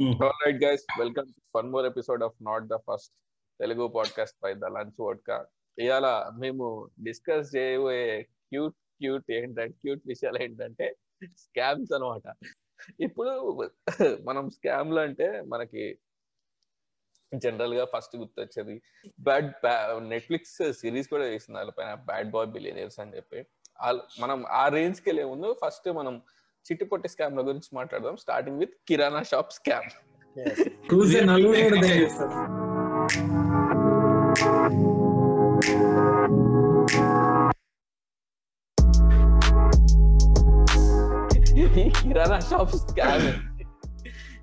Right guys welcome one more episode of not the first Telugu podcast by the lunch vodka ఇవాళ మేము discuss చేయబోయే cute cute ఏంటంటే cute విషయాలు ఏంటంటే scams అనమాట ఇప్పుడు మనం స్కామ్లు అంటే మనకి జనరల్గా ఫస్ట్ గుర్తొచ్చేది బ్యాడ్ నెట్ఫ్లిక్స్ సిరీస్ కూడా వేసింది వాళ్ళపైన బ్యాడ్ బాయ్ బిలియనర్స్ అని చెప్పి. మనం ఆ రేంజ్కి వెళ్ళే ముందు ఫస్ట్ మనం చిట్టుపొట్టి స్కామ్ ల గురించి మాట్లాడదాం. Starting with kirana shop scam kirana shop scam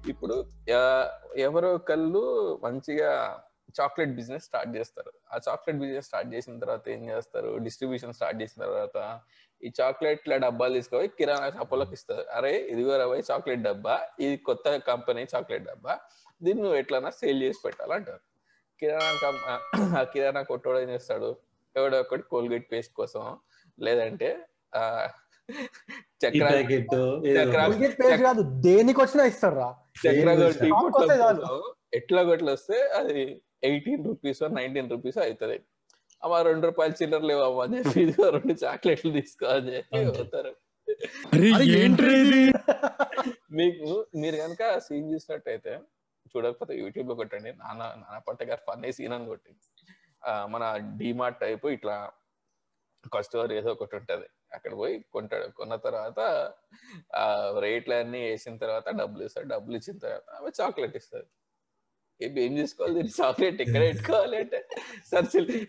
ఇప్పుడు ఎవరో కళ్ళు మంచిగా చాక్లెట్ బిజినెస్ స్టార్ట్ చేస్తారు. ఆ చాక్లెట్ బిజినెస్ స్టార్ట్ చేసిన తర్వాత ఏం చేస్తారు? డిస్ట్రిబ్యూషన్ స్టార్ట్ చేసిన తర్వాత ఈ చాక్లెట్ల డబ్బాలు తీసుకుపోయి కిరాణా షాపులకు ఇస్తారు. అరే ఇదిగో రవై చాక్లెట్ డబ్బా. ఇది కొత్త కంపెనీ చాక్లెట్ డబ్బా. దీన్ని నువ్వు ఎట్లన్నా సేల్ చేసి పెట్టాలంటారు కిరాణా కిరాణా కొట్టోడు ఏం చేస్తాడు? ఎవడో ఒకటి కోల్గేట్ పేస్ట్ కోసం లేదంటే చక్ర కాదు దేనికి వచ్చినా ఇస్తారా చక్రగొట్టి ఎట్లా కొట్లు వస్తే అది ఎయిటీన్ రూపీస్ నైన్టీన్ రూపీస్ అవుతుంది. అమ్మ రెండు రూపాయలు చిల్లర లేవు అని చెప్పి రెండు చాక్లెట్లు తీసుకో అని చెప్పి పోతారు మీకు మీరు కనుక సీన్ చూసినట్టయితే చూడకపోతే యూట్యూబ్లో కొట్టండి. నాన్న నాన్న పట్ట గారు ఫన్నీ సీన్ అని కొట్టి మన డిమార్ట్ టైప్ ఇట్లా కస్టమర్ ఏదో ఒకటి ఉంటది. అక్కడ పోయి కొంటాడు. కొన్న తర్వాత ఆ రేట్లు అన్ని వేసిన తర్వాత డబ్బులు ఇస్తాడు డబ్బులు ఇచ్చిన తర్వాత ఆమె చాక్లెట్ ఇస్తుంది. ఏం చేసుకోవాలి దీన్ని చాక్లెట్ ఎక్కడ పెట్టుకోవాలి అంటే సార్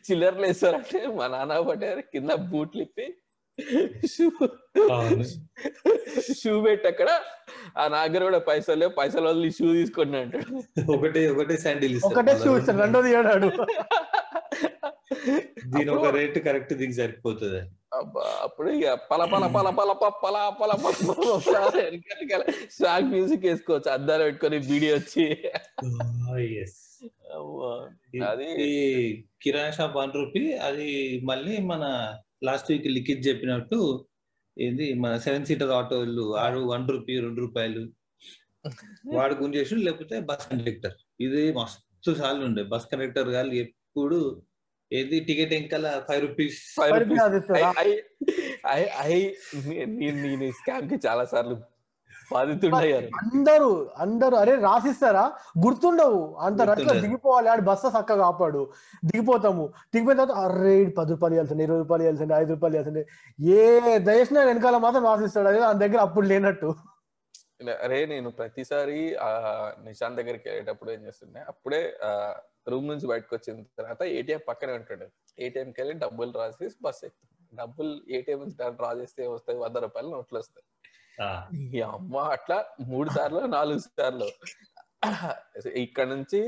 చిల్లర్లు వేస్తారు అంటే మా నాన్న పట్టారు కింద బూట్లు ఇప్పి షూ షూ పెట్టి అక్కడ ఆ నాగర కూడా పైసలు లేవు పైసలు వదిలి షూ తీసుకోండి అంటాడు. ఒకటే ఒకటే శాండిల్ ఒకటే షూ ఇస్తాడు రెండోది ఏడాడు. దీని ఒక రేట్ కరెక్ట్ దీనికి సరిపోతుంది అప్పుడు ఇక పల పల పల పల పల పల పల సాంగ్ మ్యూజిక్ వేసుకోవచ్చు. అద్దాలు పెట్టుకొని వీడియో వచ్చి. అది కిరాణా షాప్ వన్ రూపీ అది మళ్ళీ మన లాస్ట్ వీక్ లిఖిత్ చెప్పినట్టు ఏంది? మన సెవెన్ సీటర్ ఆటోలు ఆడు వన్ రూపీ రెండు రూపాయలు. వాడు గుంజేసి లేకపోతే బస్ కండక్టర్. ఇది మస్తు సార్లు ఉండే. బస్ కండక్టర్ గారు ఎప్పుడు ఏది టికెట్ ఇంకా ఫైవ్ రూపీస్ ఫైవ్ రూపీస్ నేను స్కామ్కి చాలా సార్లు బాధితుండయ్యారు అందరూ అందరూ అరే రాసిస్తారా? గుర్తుండవు. అంత రష్లో దిగిపోవాలి. ఆడు బస్సు చక్కగా కాపాడు దిగిపోతాము. దిగిపోయిన తర్వాత అరే పది రూపాయలు ఇవ్వాల్సింది ఇరవై రూపాయలు ఇవ్వాల్సింది ఐదు రూపాయలు ఇవ్వాల్సింది. ఏ దయచిన వెనకాల మాత్రం రాసిస్తాడు. అదే దాని దగ్గర అప్పుడు లేనట్టు. అరే నేను ప్రతిసారి ఆ నిశాంత్ దగ్గరికి వెళ్ళేటప్పుడు ఏం చేస్తుండే? అప్పుడే రూమ్ నుంచి బయటకు వచ్చిన తర్వాత ఏటీఎం పక్కనే ఉంటాడు. ఏటీఎంకి వెళ్ళి డబ్బులు రాసి బస్ ఎక్కుతాడు డబ్బులు ఏటీఎం నుంచి డ్రా చేస్తే వస్తాయి వంద రూపాయలు నోట్లు వస్తాయి. అమ్మ అట్లా మూడు సార్లు నాలుగు సార్లు. ఇక్కడ నుంచి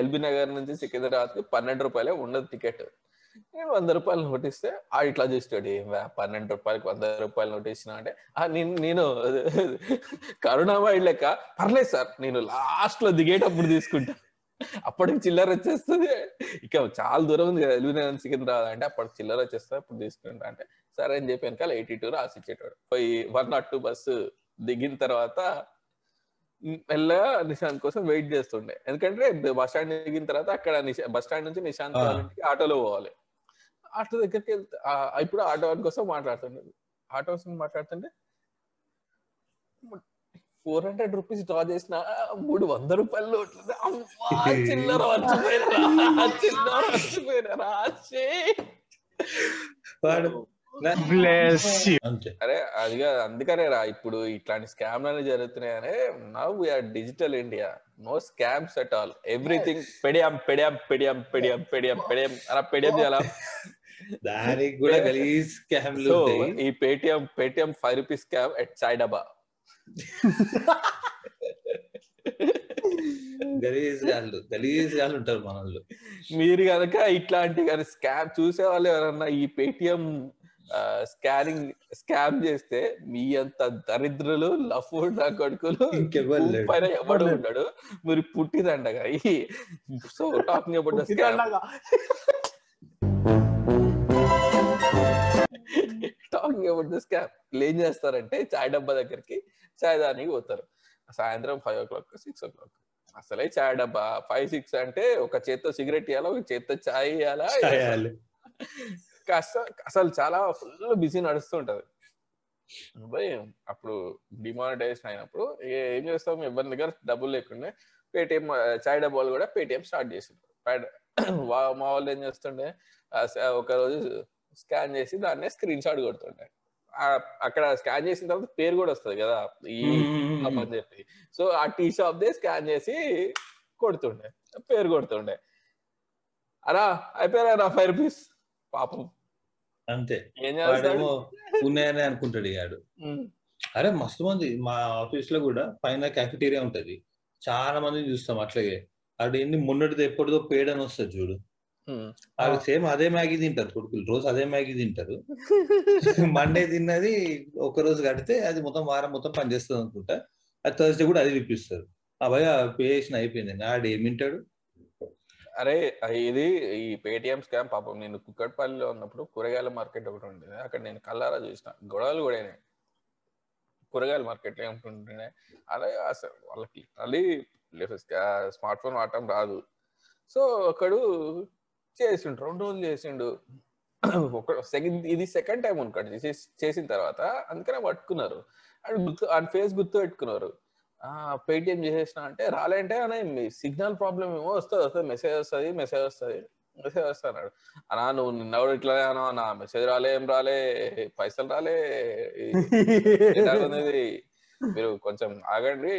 ఎల్బీ నగర్ నుంచి సికింద్రాబాద్కి పన్నెండు రూపాయలే ఉండదు టికెట్. వంద రూపాయలు నోటిస్తే ఆ ఇట్లా చూస్తాడు ఏం పన్నెండు రూపాయలకి వంద రూపాయలు నోటిస్తున్నా అంటే? నేను నేను కరుణామాయి లెక్క పర్లేదు సార్ నేను లాస్ట్లో దిగేటప్పుడు తీసుకుంటా. అప్పటికి చిల్లర వచ్చేస్తుంది. ఇక చాలా దూరం ఉంది కదా ఎల్బీ నగర్ సికింద్రాబాద్ అంటే అప్పటికి చిల్లర వచ్చేస్తుంది. అప్పుడు తీసుకుంటా అంటే సరే అని చెప్పి వెనకాల ఎయిటీ టూ రాసి ఇచ్చేటాడు పోయి వన్ నాట్ టూ బస్సు దిగిన తర్వాత మెల్లగా నిశాంత్ కోసం వెయిట్ చేస్తుండే. ఎందుకంటే బస్ స్టాండ్ దిగిన తర్వాత అక్కడ బస్ స్టాండ్ నుంచి నిశాంత్ ఇంటికి ఆటోలో పోవాలి. ఆటో దగ్గరికి వెళ్తే ఇప్పుడు ఆటో కోసం మాట్లాడుతుండే. ఆటో కోసం మాట్లాడుతుంటే ఫోర్ హండ్రెడ్ రూపీస్ డ్రా చేసిన మూడు వంద రూపాయలు నోట్లు. చిల్లర మర్చిపోయినా చిల్లర అరే అదిగా అందుకనే రా ఇప్పుడు ఇట్లాంటి స్కామ్ అనే జరుగుతున్నాయనే now we are digital India no scams at all everything పెడియాం పెడియాం పెడియాం పెడియాం పెడియాం పెడియాం. అలా పెడియాం చేయాలా? దానికి కూడా గలీజ్ స్కామ్లు ఈ Paytm Paytm five rupees scam at సాయిడబా గలీజ్ గాళ్ళు గలీజ్ గాళ్ళు ఉంటారు మన వాళ్ళు మీరు కనుక ఇట్లాంటి కానీ స్కామ్ చూసే వాళ్ళు ఎవరన్నా ఈ పేటిఎం స్కానింగ్ స్కామ్ చేస్తే మీ అంత దరిద్రులు లఫ్డ్ నా కొడుకులు పైన ఎవడు ఉన్నాడు మీరు పుట్టిదండగా. So talking about talking about the scam ఏం చేస్తారంటే చాయ్ డబ్బా దగ్గరికి చాయ్ దానికి పోతారు. సాయంత్రం five o'clock six o'clock అసలే చాయ్ డబ్బా. ఫైవ్ సిక్స్ అంటే ఒక చేత్తో సిగరెట్ ఇవ్వాలా ఒక చేత్తో చాయ్ ఇవ్వాలా కాస్త అసలు చాలా ఫుల్ బిజీ నడుస్తుంటది అప్పుడు డిమానిటైజేషన్ అయినప్పుడు ఏ- చేస్తాం? ఎవరి దగ్గర డబ్బులు లేకుండా పేటిఎం చాయ్ డబ్బాలు కూడా పేటిఎం స్టార్ట్ చేసిండ్రు. మా వాళ్ళు ఏం చేస్తుండే ఒక రోజు స్కాన్ చేసి దాన్నే స్క్రీన్ షాట్ కొడుతుండే. అక్కడ స్కాన్ చేసిన తర్వాత పేరు కూడా వస్తుంది కదా ఈ అని చెప్పి. సో ఆ టీ షాప్ దే స్కాన్ చేసి కొడుతుండే పేరు కొడుతుండే. అరా అయిపోయారా నా ఫైవ్ రూపీస్ పాపం. అంతే. ఏం చేస్తాడు? ఉన్నాయని అనుకుంటాడు ఇగాడు అరే మస్తు మంది. మా ఆఫీస్లో కూడా పైన క్యాఫిటేరియా ఉంటది. చాలా మందిని చూస్తాం అట్లాగే. అక్కడ ఎన్ని మొన్నటిది ఎప్పటిదో పేడ్ అని వస్తుంది చూడు. అవి సేమ్ అదే మ్యాగీ తింటారు కొడుకులు రోజు అదే మ్యాగీ తింటారు. మండే తిన్నది ఒక రోజు కడితే అది మొత్తం వారం మొత్తం పనిచేస్తుంది అనుకుంటా. అది థర్స్డే కూడా అది విప్పిస్తారు. అబ్బాయి పే చేసిన అయిపోయింది. ఆడు ఏమి వింటాడు? అరే ఇది ఈ పేటిఎం స్కామ్ పాపం. నేను కుక్కట్పల్లిలో ఉన్నప్పుడు కూరగాయల మార్కెట్ ఒకటి ఉండేది. అక్కడ నేను కల్లారా చూసిన. గొడవలు కూడా అయినాయి. కూరగాయల మార్కెట్లో ఏముంటుండే అలాగే అసలు వాళ్ళకి అది స్మార్ట్ ఫోన్ వాడటం రాదు. సో ఒకడు చేసిండు రెండు రోజులు చేసిండు ఒక సెకండ్ ఇది సెకండ్ టైం అనుకోండి చేసి- చేసిన తర్వాత అందుకనే పట్టుకున్నారు అండ్ గుర్తు ఆయన ఫేస్ గుర్తు పెట్టుకున్నారు పేటిఎం చేసేసిన అంటే రాలేంటే అనే సిగ్నల్ ప్రాబ్లం ఏమో వస్తుంది వస్తుంది మెసేజ్ వస్తుంది మెసేజ్ వస్తుంది మెసేజ్ వస్తున్నాడు అన్నా నువ్వు నిన్న కూడా ఇట్లానే అన్నా నా మెసేజ్ రాలే ఏం రాలే పైసలు రాలే అనేది మీరు కొంచెం ఆగండి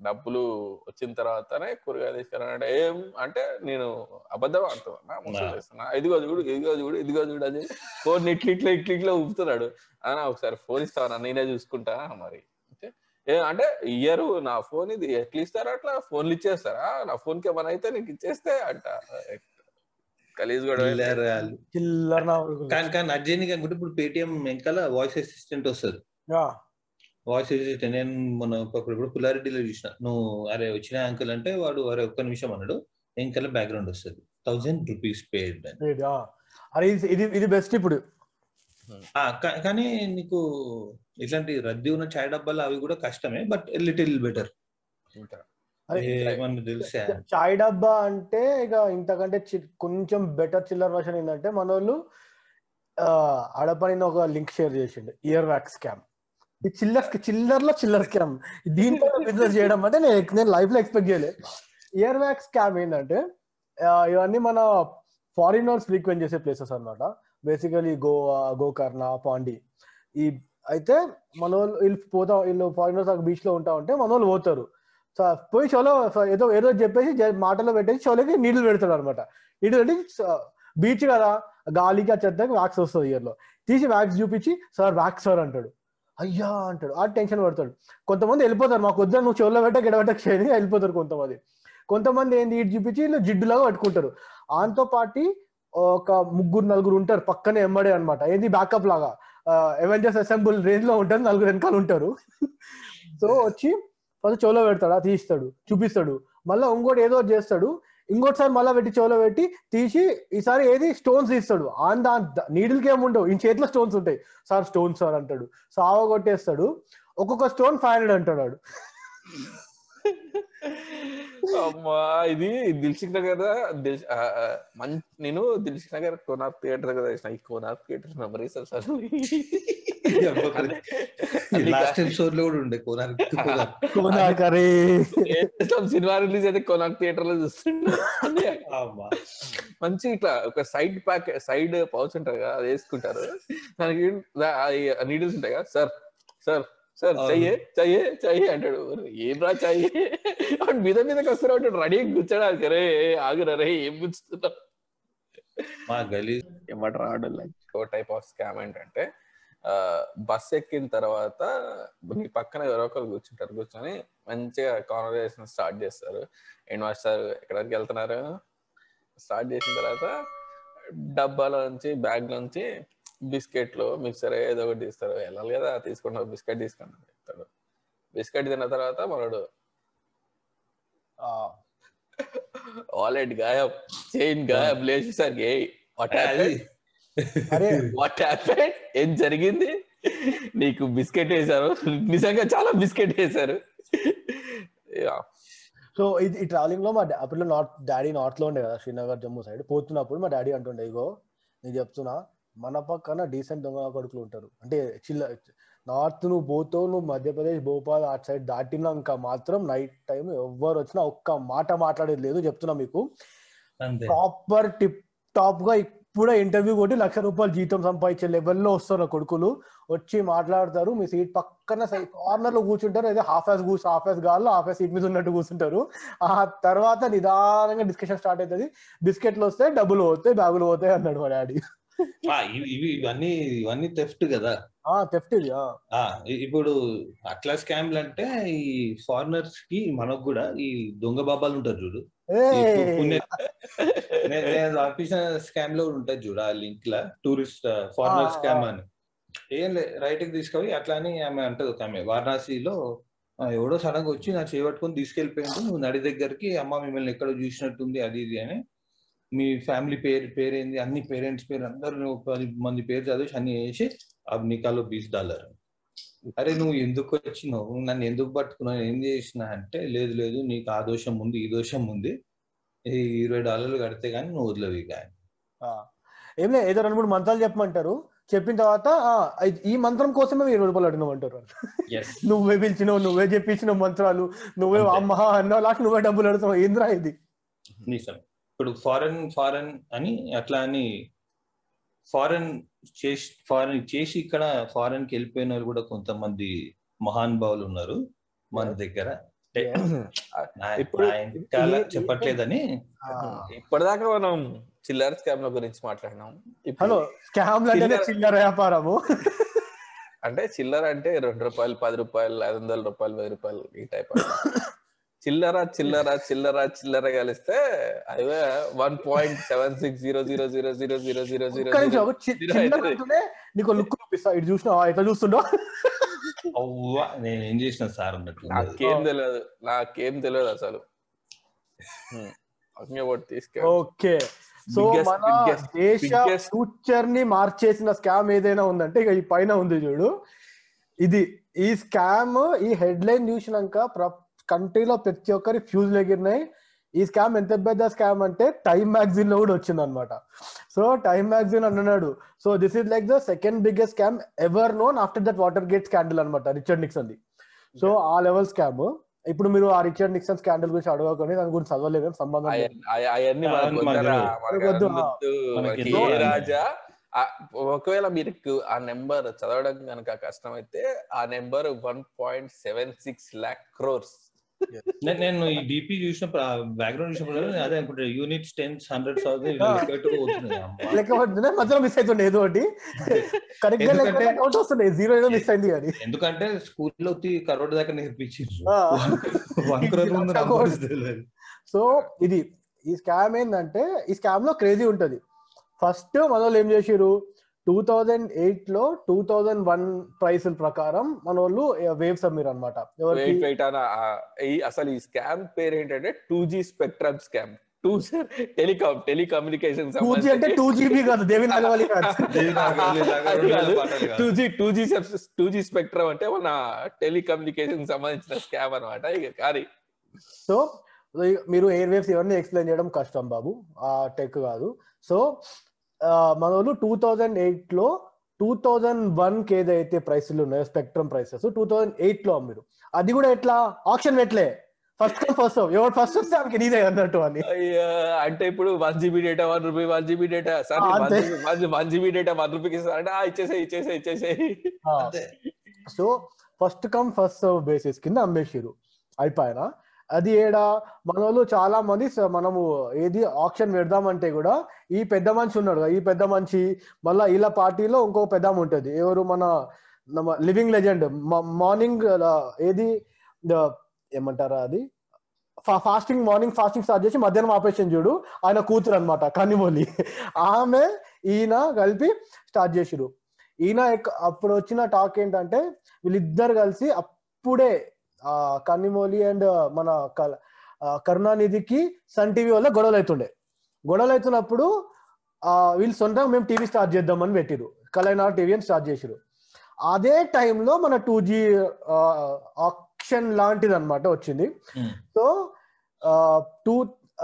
డబ్బులు వచ్చిన తర్వాతనే కూరగాయలు తీసుకురానంటే ఏం అంటే నేను అబద్ధం ఆడుతున్నా మోసం. చేస్తున్నా ఇదిగో చూడు ఇదిగో చూడు ఇదిగో చూడు అని ఫోన్ ఇట్లా ఇట్లా ఇట్లా ఇట్లా ఊపుతున్నాడు. అన్న ఒకసారి ఫోన్ ఇస్తావా? నేనే చూసుకుంటా మరి. అంటే ఏ అంటే ఇయ్యరు నా ఫోన్ ఇది ఎట్లా ఇస్తారా అట్లా? ఫోన్లు ఇచ్చేస్తారా? నా ఫోన్కి ఏమైనా అయితే నీకు ఇచ్చేస్తే అంట. కలీజ్ కూడా. కానీ కానీ అర్జెంట్ ఇప్పుడు పేటిఎం వెనకాల వాయిస్ అసిస్టెంట్ వస్తుంది. యా. వాయిస్ అసిస్టెంట్ నేను మన ఒకప్పుడు ఇప్పుడు పుల్లారెడ్డిలో చూసిన. నువ్వు అరే వచ్చిన అంకుల్ అంటే వాడు అరే ఒక్క నిమిషం అన్నాడు వెనకాల బ్యాక్గ్రౌండ్ వస్తుంది. Thousand rupees paid. అరే ఇది- ఇది ఇది బెస్ట్ ఇప్పుడు. కానీ నీకు ఇట్లాంటి రద్దీ ఉన్న చాయ్ డబ్బాలు అవి కూడా కష్టమే బట్ లిటిల్ బెటర్ చాయ్ డబ్బా అంటే ఇక ఇంతకంటే చి- కొంచెం బెటర్ చిల్లర్ వర్షన్ ఏంటంటే మన వాళ్ళు అడపని ఒక లింక్ షేర్ చేసిండు ఇయర్ వ్యాక్స్ స్కామ్ ఈ చిల్లర్ చిల్లర్లో చిల్లర్ స్కామ్ దీంతో బిజినెస్ చేయడం అంటే నేను నేను లైఫ్లో ఎక్స్పెక్ట్ చేయలేదు ఇయర్ వ్యాక్స్ స్కామ్ ఏంటంటే ఇవన్నీ మన ఫారినర్స్ ఫ్రీక్వెంట్ చేసే ప్లేసెస్ అన్నమాట. బేసికలీ గోవా గోకర్ణ పాండి ఈ అయితే మన వాళ్ళు వీళ్ళు పోతా వీళ్ళు ఫారినర్స్ బీచ్లో ఉంటా ఉంటే మన వాళ్ళు పోతారు. పోయి షోలో ఏదో ఏదో చెప్పేసి మాటలో పెట్టేసి షోలోకి నీళ్ళు పెడతాడు అనమాట నీళ్ళు పెట్టి బీచ్ కదా గాలికి ఆ చెత్తకి వ్యాక్స్ వస్తుంది ఇయర్లో తీసి వ్యాక్స్ చూపించి సార్ వ్యాక్స్ సార్ అంటాడు. అయ్యా అంటాడు. ఆ టెన్షన్ పడతాడు. కొంతమంది వెళ్ళిపోతారు. మాకు వద్దా నువ్వు చెవుల పెట్ట గిడబెట్టక చేయని వెళ్ళిపోతారు కొంతమంది. కొంతమంది ఏంది ఇటు చూపించి వీళ్ళు జిడ్డులాగా పట్టుకుంటారు. ఆంతో పాటి ఒక ముగ్గురు నలుగురు ఉంటారు. పక్కనే ఎమ్మడే అనమాట ఏంది బ్యాకప్ లాగా. ఎవెంజర్స్ అసెంబుల్ రేంజ్లో ఉంటారు నలుగురు వెనకాల ఉంటారు. సో వచ్చి ఫస్ట్ చెవులో పెడతాడు ఆ తీస్తాడు చూపిస్తాడు. మళ్ళీ ఇంకోటి ఏదో ఒకటి చేస్తాడు. ఇంకోటిసారి మళ్ళీ పెట్టి చెవులో పెట్టి తీసి ఈసారి ఏది? స్టోన్స్ తీస్తాడు ఆన్ దా నీడిల్కి ఏముండవు ఈ చేతిలో స్టోన్స్ ఉంటాయి. సార్ స్టోన్స్ సార్ అంటాడు. సావ కొట్టేస్తాడు. ఒక్కొక్క స్టోన్ ఫైవ్ హండ్రెడ్ అంటాడు వాడు. అమ్మా ఇది దిల్సిక్ నగర్ దిల్ నేను దిల్సిక్ నగర్ కోనార్ థియేటర్ దగ్గర ఈ కోనార్ థియేటర్ మెమరీస్ అసలు. లాస్ట్ ఎపిసోడ్లో కూడా ఉండే కోనార్క్ కోనార్క్. కోనార్క్ అరే. సినిమా రిలీజ్ అయితే కోనార్క్ థియేటర్లో చూస్తుండే. మంచి ఇట్లా ఒక సైడ్ ప్యాక్ సైడ్ పౌచ్ ఉంటారు కదా అది వేసుకుంటారు. దానికి నీడిల్స్ ఉంటాయి కదా సార్ సార్ సార్. చెయ్యే చెయ్యే చెయ్యే అంటాడు. ఏం రా చెయ్యే? వాడు మీద మీదకి వస్తారు అంటాడు రెడీ కూర్చోడానికి. అరే ఆగురా రే ఏం కూర్చుతున్నావు మా గలీ ఏమంటారు ఆడోళ్ళు ఓ టైప్ ఆఫ్ స్కామ్ ఏంటంటే బస్ ఎక్కిన తర్వాత మీ పక్కన ఎవరో ఒకరు కూర్చుంటారు. కూర్చొని మంచిగా కాన్వర్సేషన్ స్టార్ట్ చేస్తారు. ఏంటి మాస్టర్ ఎక్కడికి వెళ్తున్నారు? స్టార్ట్ చేసిన తర్వాత డబ్బాలో నుంచి బ్యాగ్ నుంచి బిస్కెట్లు మిక్సర్ ఏదో ఒకటి తీస్తారు. వెళ్ళాలి కదా తీసుకుంటా బిస్కెట్ తీసుకుంటా చెప్తాడు. బిస్కెట్ తిన్న తర్వాత మనడు వాలెట్ గాయబ్ చైన్ గాయబ్ లేచేసరికి వాట్ అరే వాట్ ఏం జరిగింది? నీకు బిస్కెట్ వేశారు. నిజంగా చాలా బిస్కెట్ వేశారు. యా. సో ఇది ఈ ట్రావెలింగ్లో మా అప్పుడు నార్త్ డాడీ నార్త్లో ఉండే కదా శ్రీనగర్ జమ్మూ సైడ్. పోతున్నప్పుడు మా డాడీ అంటుండే ఇగో నేను చెప్తున్నా మన పక్కన డీసెంట్ దొంగ కొడుకులు ఉంటారు. అంటే చిల్ల నార్త్ నువ్వు పోతావు నువ్వు మధ్యప్రదేశ్ భోపాల్ అటు సైడ్ దాటినాక మాత్రం నైట్ టైం ఎవ్వరు వచ్చినా ఒక్క మాట మాట్లాడేది లేదు చెప్తున్నా మీకు. ప్రాపర్ టిప్ టాప్గా ఇప్పుడే ఇంటర్వ్యూ కొట్టి లక్ష రూపాయలు జీతం సంపాదించే లెవెల్లో వస్తారు కొడుకులు. వచ్చి మాట్లాడతారు మీ సీట్ పక్కన కార్నర్లో కూర్చుంటారు అదే హాఫ్ యాస్ కూర్చు హాఫ్ యాస్ గాల్లో హాఫ్ యాస్ సీట్ మీద ఉన్నట్టు కూర్చుంటారు. ఆ తర్వాత నిదానంగా డిస్కషన్ స్టార్ట్ అవుతుంది. బిస్కెట్లు వస్తాయి డబ్బులు పోతాయి బ్యాగులు పోతాయి అన్నాడు మా డాడీ. ఇవి ఇవి- ఇవన్నీ ఇవన్నీ థెఫ్ట్ కదా. థెఫ్ట్ ఇది ఇప్పుడు అట్లా స్కామ్లు అంటే ఈ ఫారినర్స్కి మనకు కూడా ఈ దొంగ బాబాలు ఉంటారు చూడు. నేను పంపించిన స్కామ్లో ఉంటుంది చూడు ఆ లింక్ లా టూరిస్ట్ ఫారినర్ స్కామ్. అని. ఏం లే రైట్కి తీసుకొని అట్లా అని ఆమె అంటది ఒక ఆమె. వారణాసిలో ఎవడో సడన్గా వచ్చి నా చేపట్టుకొని తీసుకెళ్ళిపోయింది నువ్వు నడి దగ్గరికి అమ్మ మిమ్మల్ని ఎక్కడ చూసినట్టుంది అది ఇది అని మీ ఫ్యామిలీ పేరు పేరేంది అన్ని పేరెంట్స్ పేరు అందరు నువ్వు పది మంది పేరు చదివి అన్ని వేసి అవి నికాలో బీస్ డాలర్. అరే నువ్వు ఎందుకు వచ్చినావు? నన్ను ఎందుకు పట్టుకున్నావు? ఏం చేసినా అంటే లేదు లేదు నీకు ఆ దోషం ఉంది ఈ దోషం ఉంది. ఈ ఇరవై డాలర్లు కడితే గానీ నువ్వు వదిలేవి కానీ ఆ. ఏం లేదు ఏదో రెండు మూడు మంత్రాలు చెప్పమంటారు. చెప్పిన తర్వాత ఈ మంత్రం కోసమే మీరు ఇరవై రూపాయలు అడిగినామంటారు నువ్వే పిలిచినావు నువ్వే చెప్పించినావు మంత్రాలు నువ్వే. అమ్మ అన్నావు లాస్ట్ నువ్వే డబ్బులు అడుగుతావు ఏంద్రా ఇది? నిజం ఇప్పుడు ఫారెన్ ఫారెన్ అని అట్లా అని ఫారెన్ చేసి ఫారెన్ చేసి ఇక్కడ ఫారెన్కి వెళ్ళిపోయిన వాళ్ళు కూడా కొంతమంది మహానుభావులు ఉన్నారు మన దగ్గర. ఇప్పుడు- చెప్పట్లేదని. ఇప్పటిదాకా మనం చిల్లర స్కామ్ల గురించి మాట్లాడినాం. ఇప్పుడు హలో స్కామ్ అంటేనే చిల్లర- చిల్లర వ్యాపారము? అంటే చిల్లర అంటే రెండు రూపాయలు పది రూపాయలు ఐదు వందల రూపాయలు వెయ్యి రూపాయలు ఈ టైప్ చిల్లర చిల్లర చిల్లర చిల్లర కలిస్తే అవే one point seven six zero zero zero zero zero zero zero నీకు లుక్ చూపిస్తా. ఇటు చూసినావా ఎట్లా చూస్తుండో? అవ్వా నేను ఏం చేసిన సార్ నాకేం తెలియదు నాకేం తెలియదు అసలు. తీసుకెళ్ళి. ఓకే. సో మన దేశ ఫ్యూచర్ని మార్చేసిన స్కామ్ ఏదైనా ఉందంటే ఇక ఈ పైన ఉంది చూడు. ఇది ఈ స్కామ్ ఈ హెడ్ లైన్ చూసినాక కంట్రీలో ప్రతి ఒక్కరి ఫ్యూజ్ ఎగిరినాయి ఈ స్కామ్ ఎంత పెద్ద స్కామ్ అంటే టైమ్ మ్యాగజైన్లో కూడా వచ్చింది అనమాట సో టైమ్ మ్యాగజైన్ అన్నాడు. So this is like the second biggest scam ever known after that Watergate scandal అనమాట రిచర్డ్ నిక్సన్ ది సో ఆ లెవెల్ స్కామ్ ఇప్పుడు మీరు ఆ రిచర్డ్ నిక్సన్ స్కాండల్ గురించి అడగకొని దాని గురించి చదవలేదు సంబంధం. రాజా ఒకవేళ మీకు ఆ నెంబర్ చదవడం కనుక కష్టమైతే ఆ number one point seven six lakh crores. నేను ఈ డిపి చూసినప్పుడు బ్యాక్గ్రౌండ్ చూసినప్పుడు అదే అనుకుంటా యూనిట్స్ టెన్స్ హండ్రెడ్స్ లెక్క పడుతుంది మధ్యలో మిస్ అవుతుండే ఏదో ఒకటి. కరెక్ట్గా కౌంట్ వస్తున్నాయి జీరో ఏదో మిస్ అయింది అని. ఎందుకంటే స్కూల్లో కరోడ్ దాకా నేర్పించారు. సో ఇది ఈ స్కామ్ ఏంటంటే ఈ స్కామ్లో క్రేజీ ఉంటది. ఫస్ట్ వాళ్ళు ఏం చేసిరు టూ థౌజండ్ ఎయిట్లో టూ థౌజండ్ వన్ ప్రైస్ ప్రకారం మన వాళ్ళు వేవ్స్ అమ్మిరు అనమాట అసలు ఈ స్కామ్ పేరు ఏంటంటే two G spectrum scam two telecom telecommunication two G అంటే టూ జీబీ కాదు దేవి నగవాలి. Two G two G two G spectrum అంటే మన టెలికమ్యూనికేషన్ సంబంధించిన స్కామ్ అనమాట ఇక కానీ. సో మీరు ఎయిర్ వేవ్స్ ఇవన్నీ ఎక్స్ప్లెయిన్ చేయడం కష్టం బాబు. ఆ టెక్ కాదు. సో మన వాళ్ళు టూ థౌజండ్ ఎయిట్లో టూ థౌజండ్ వన్కి ఏదైతే ప్రైస్లు ఉన్నాయో స్పెక్ట్రమ్ ప్రైసెస్ టూ థౌజండ్ ఎయిట్లో అమ్మిరు. అది కూడా ఎట్లా? ఆప్షన్ పెట్టలే. ఫస్ట్ కమ్ ఫస్ట్ ఎవరు ఫస్ట్ వస్తే ఆమెకి నీదే అన్నట్టు అని. అంటే ఇప్పుడు one GB data one rupee one GB data sir. One GB data one రూపీకి ఇస్తా అంటే "ఆ, ఇచ్చేసే ఇచ్చేసే ఇచ్చేసే. So first come first serve basis కింద అమ్మేసిరు అయిపోయినా అది ఏడా? మన వాళ్ళు చాలా మంది మనము ఏది ఆప్షన్ పెడదామంటే కూడా ఈ పెద్ద మనిషి ఉన్నాడు కదా, ఈ పెద్ద మనిషి మళ్ళా ఇలా పార్టీలో ఇంకో పెద్ద ఉంటుంది. ఎవరు మన లివింగ్ లెజెండ్ మార్నింగ్ ఏది? ఏమంటారా అది? ఫాస్టింగ్ మార్నింగ్ ఫాస్టింగ్ స్టార్ట్ చేసి మధ్యాహ్నం ఆపరేషన్ చూడు ఆయన కూతురు అనమాట కనిమోలి ఆమె ఈయన కలిపి స్టార్ట్ చేసిరు ఈయన అప్పుడు వచ్చిన టాక్ ఏంటంటే వీళ్ళిద్దరు కలిసి అప్పుడే కన్నిమోలి అండ్ మన కరుణానిధికి సన్ టీవీ వల్ల గొడవలు అవుతుండే గొడవలు అవుతున్నప్పుడు ఆ, వీళ్ళు సొంతంగా మేము టీవీ స్టార్ట్ చేద్దామని పెట్టిరు కలైనా టీవీ అని స్టార్ట్ చేసిరు అదే టైంలో మన టూ జీ ఆప్షన్ లాంటిది అనమాట వచ్చింది. సో టూ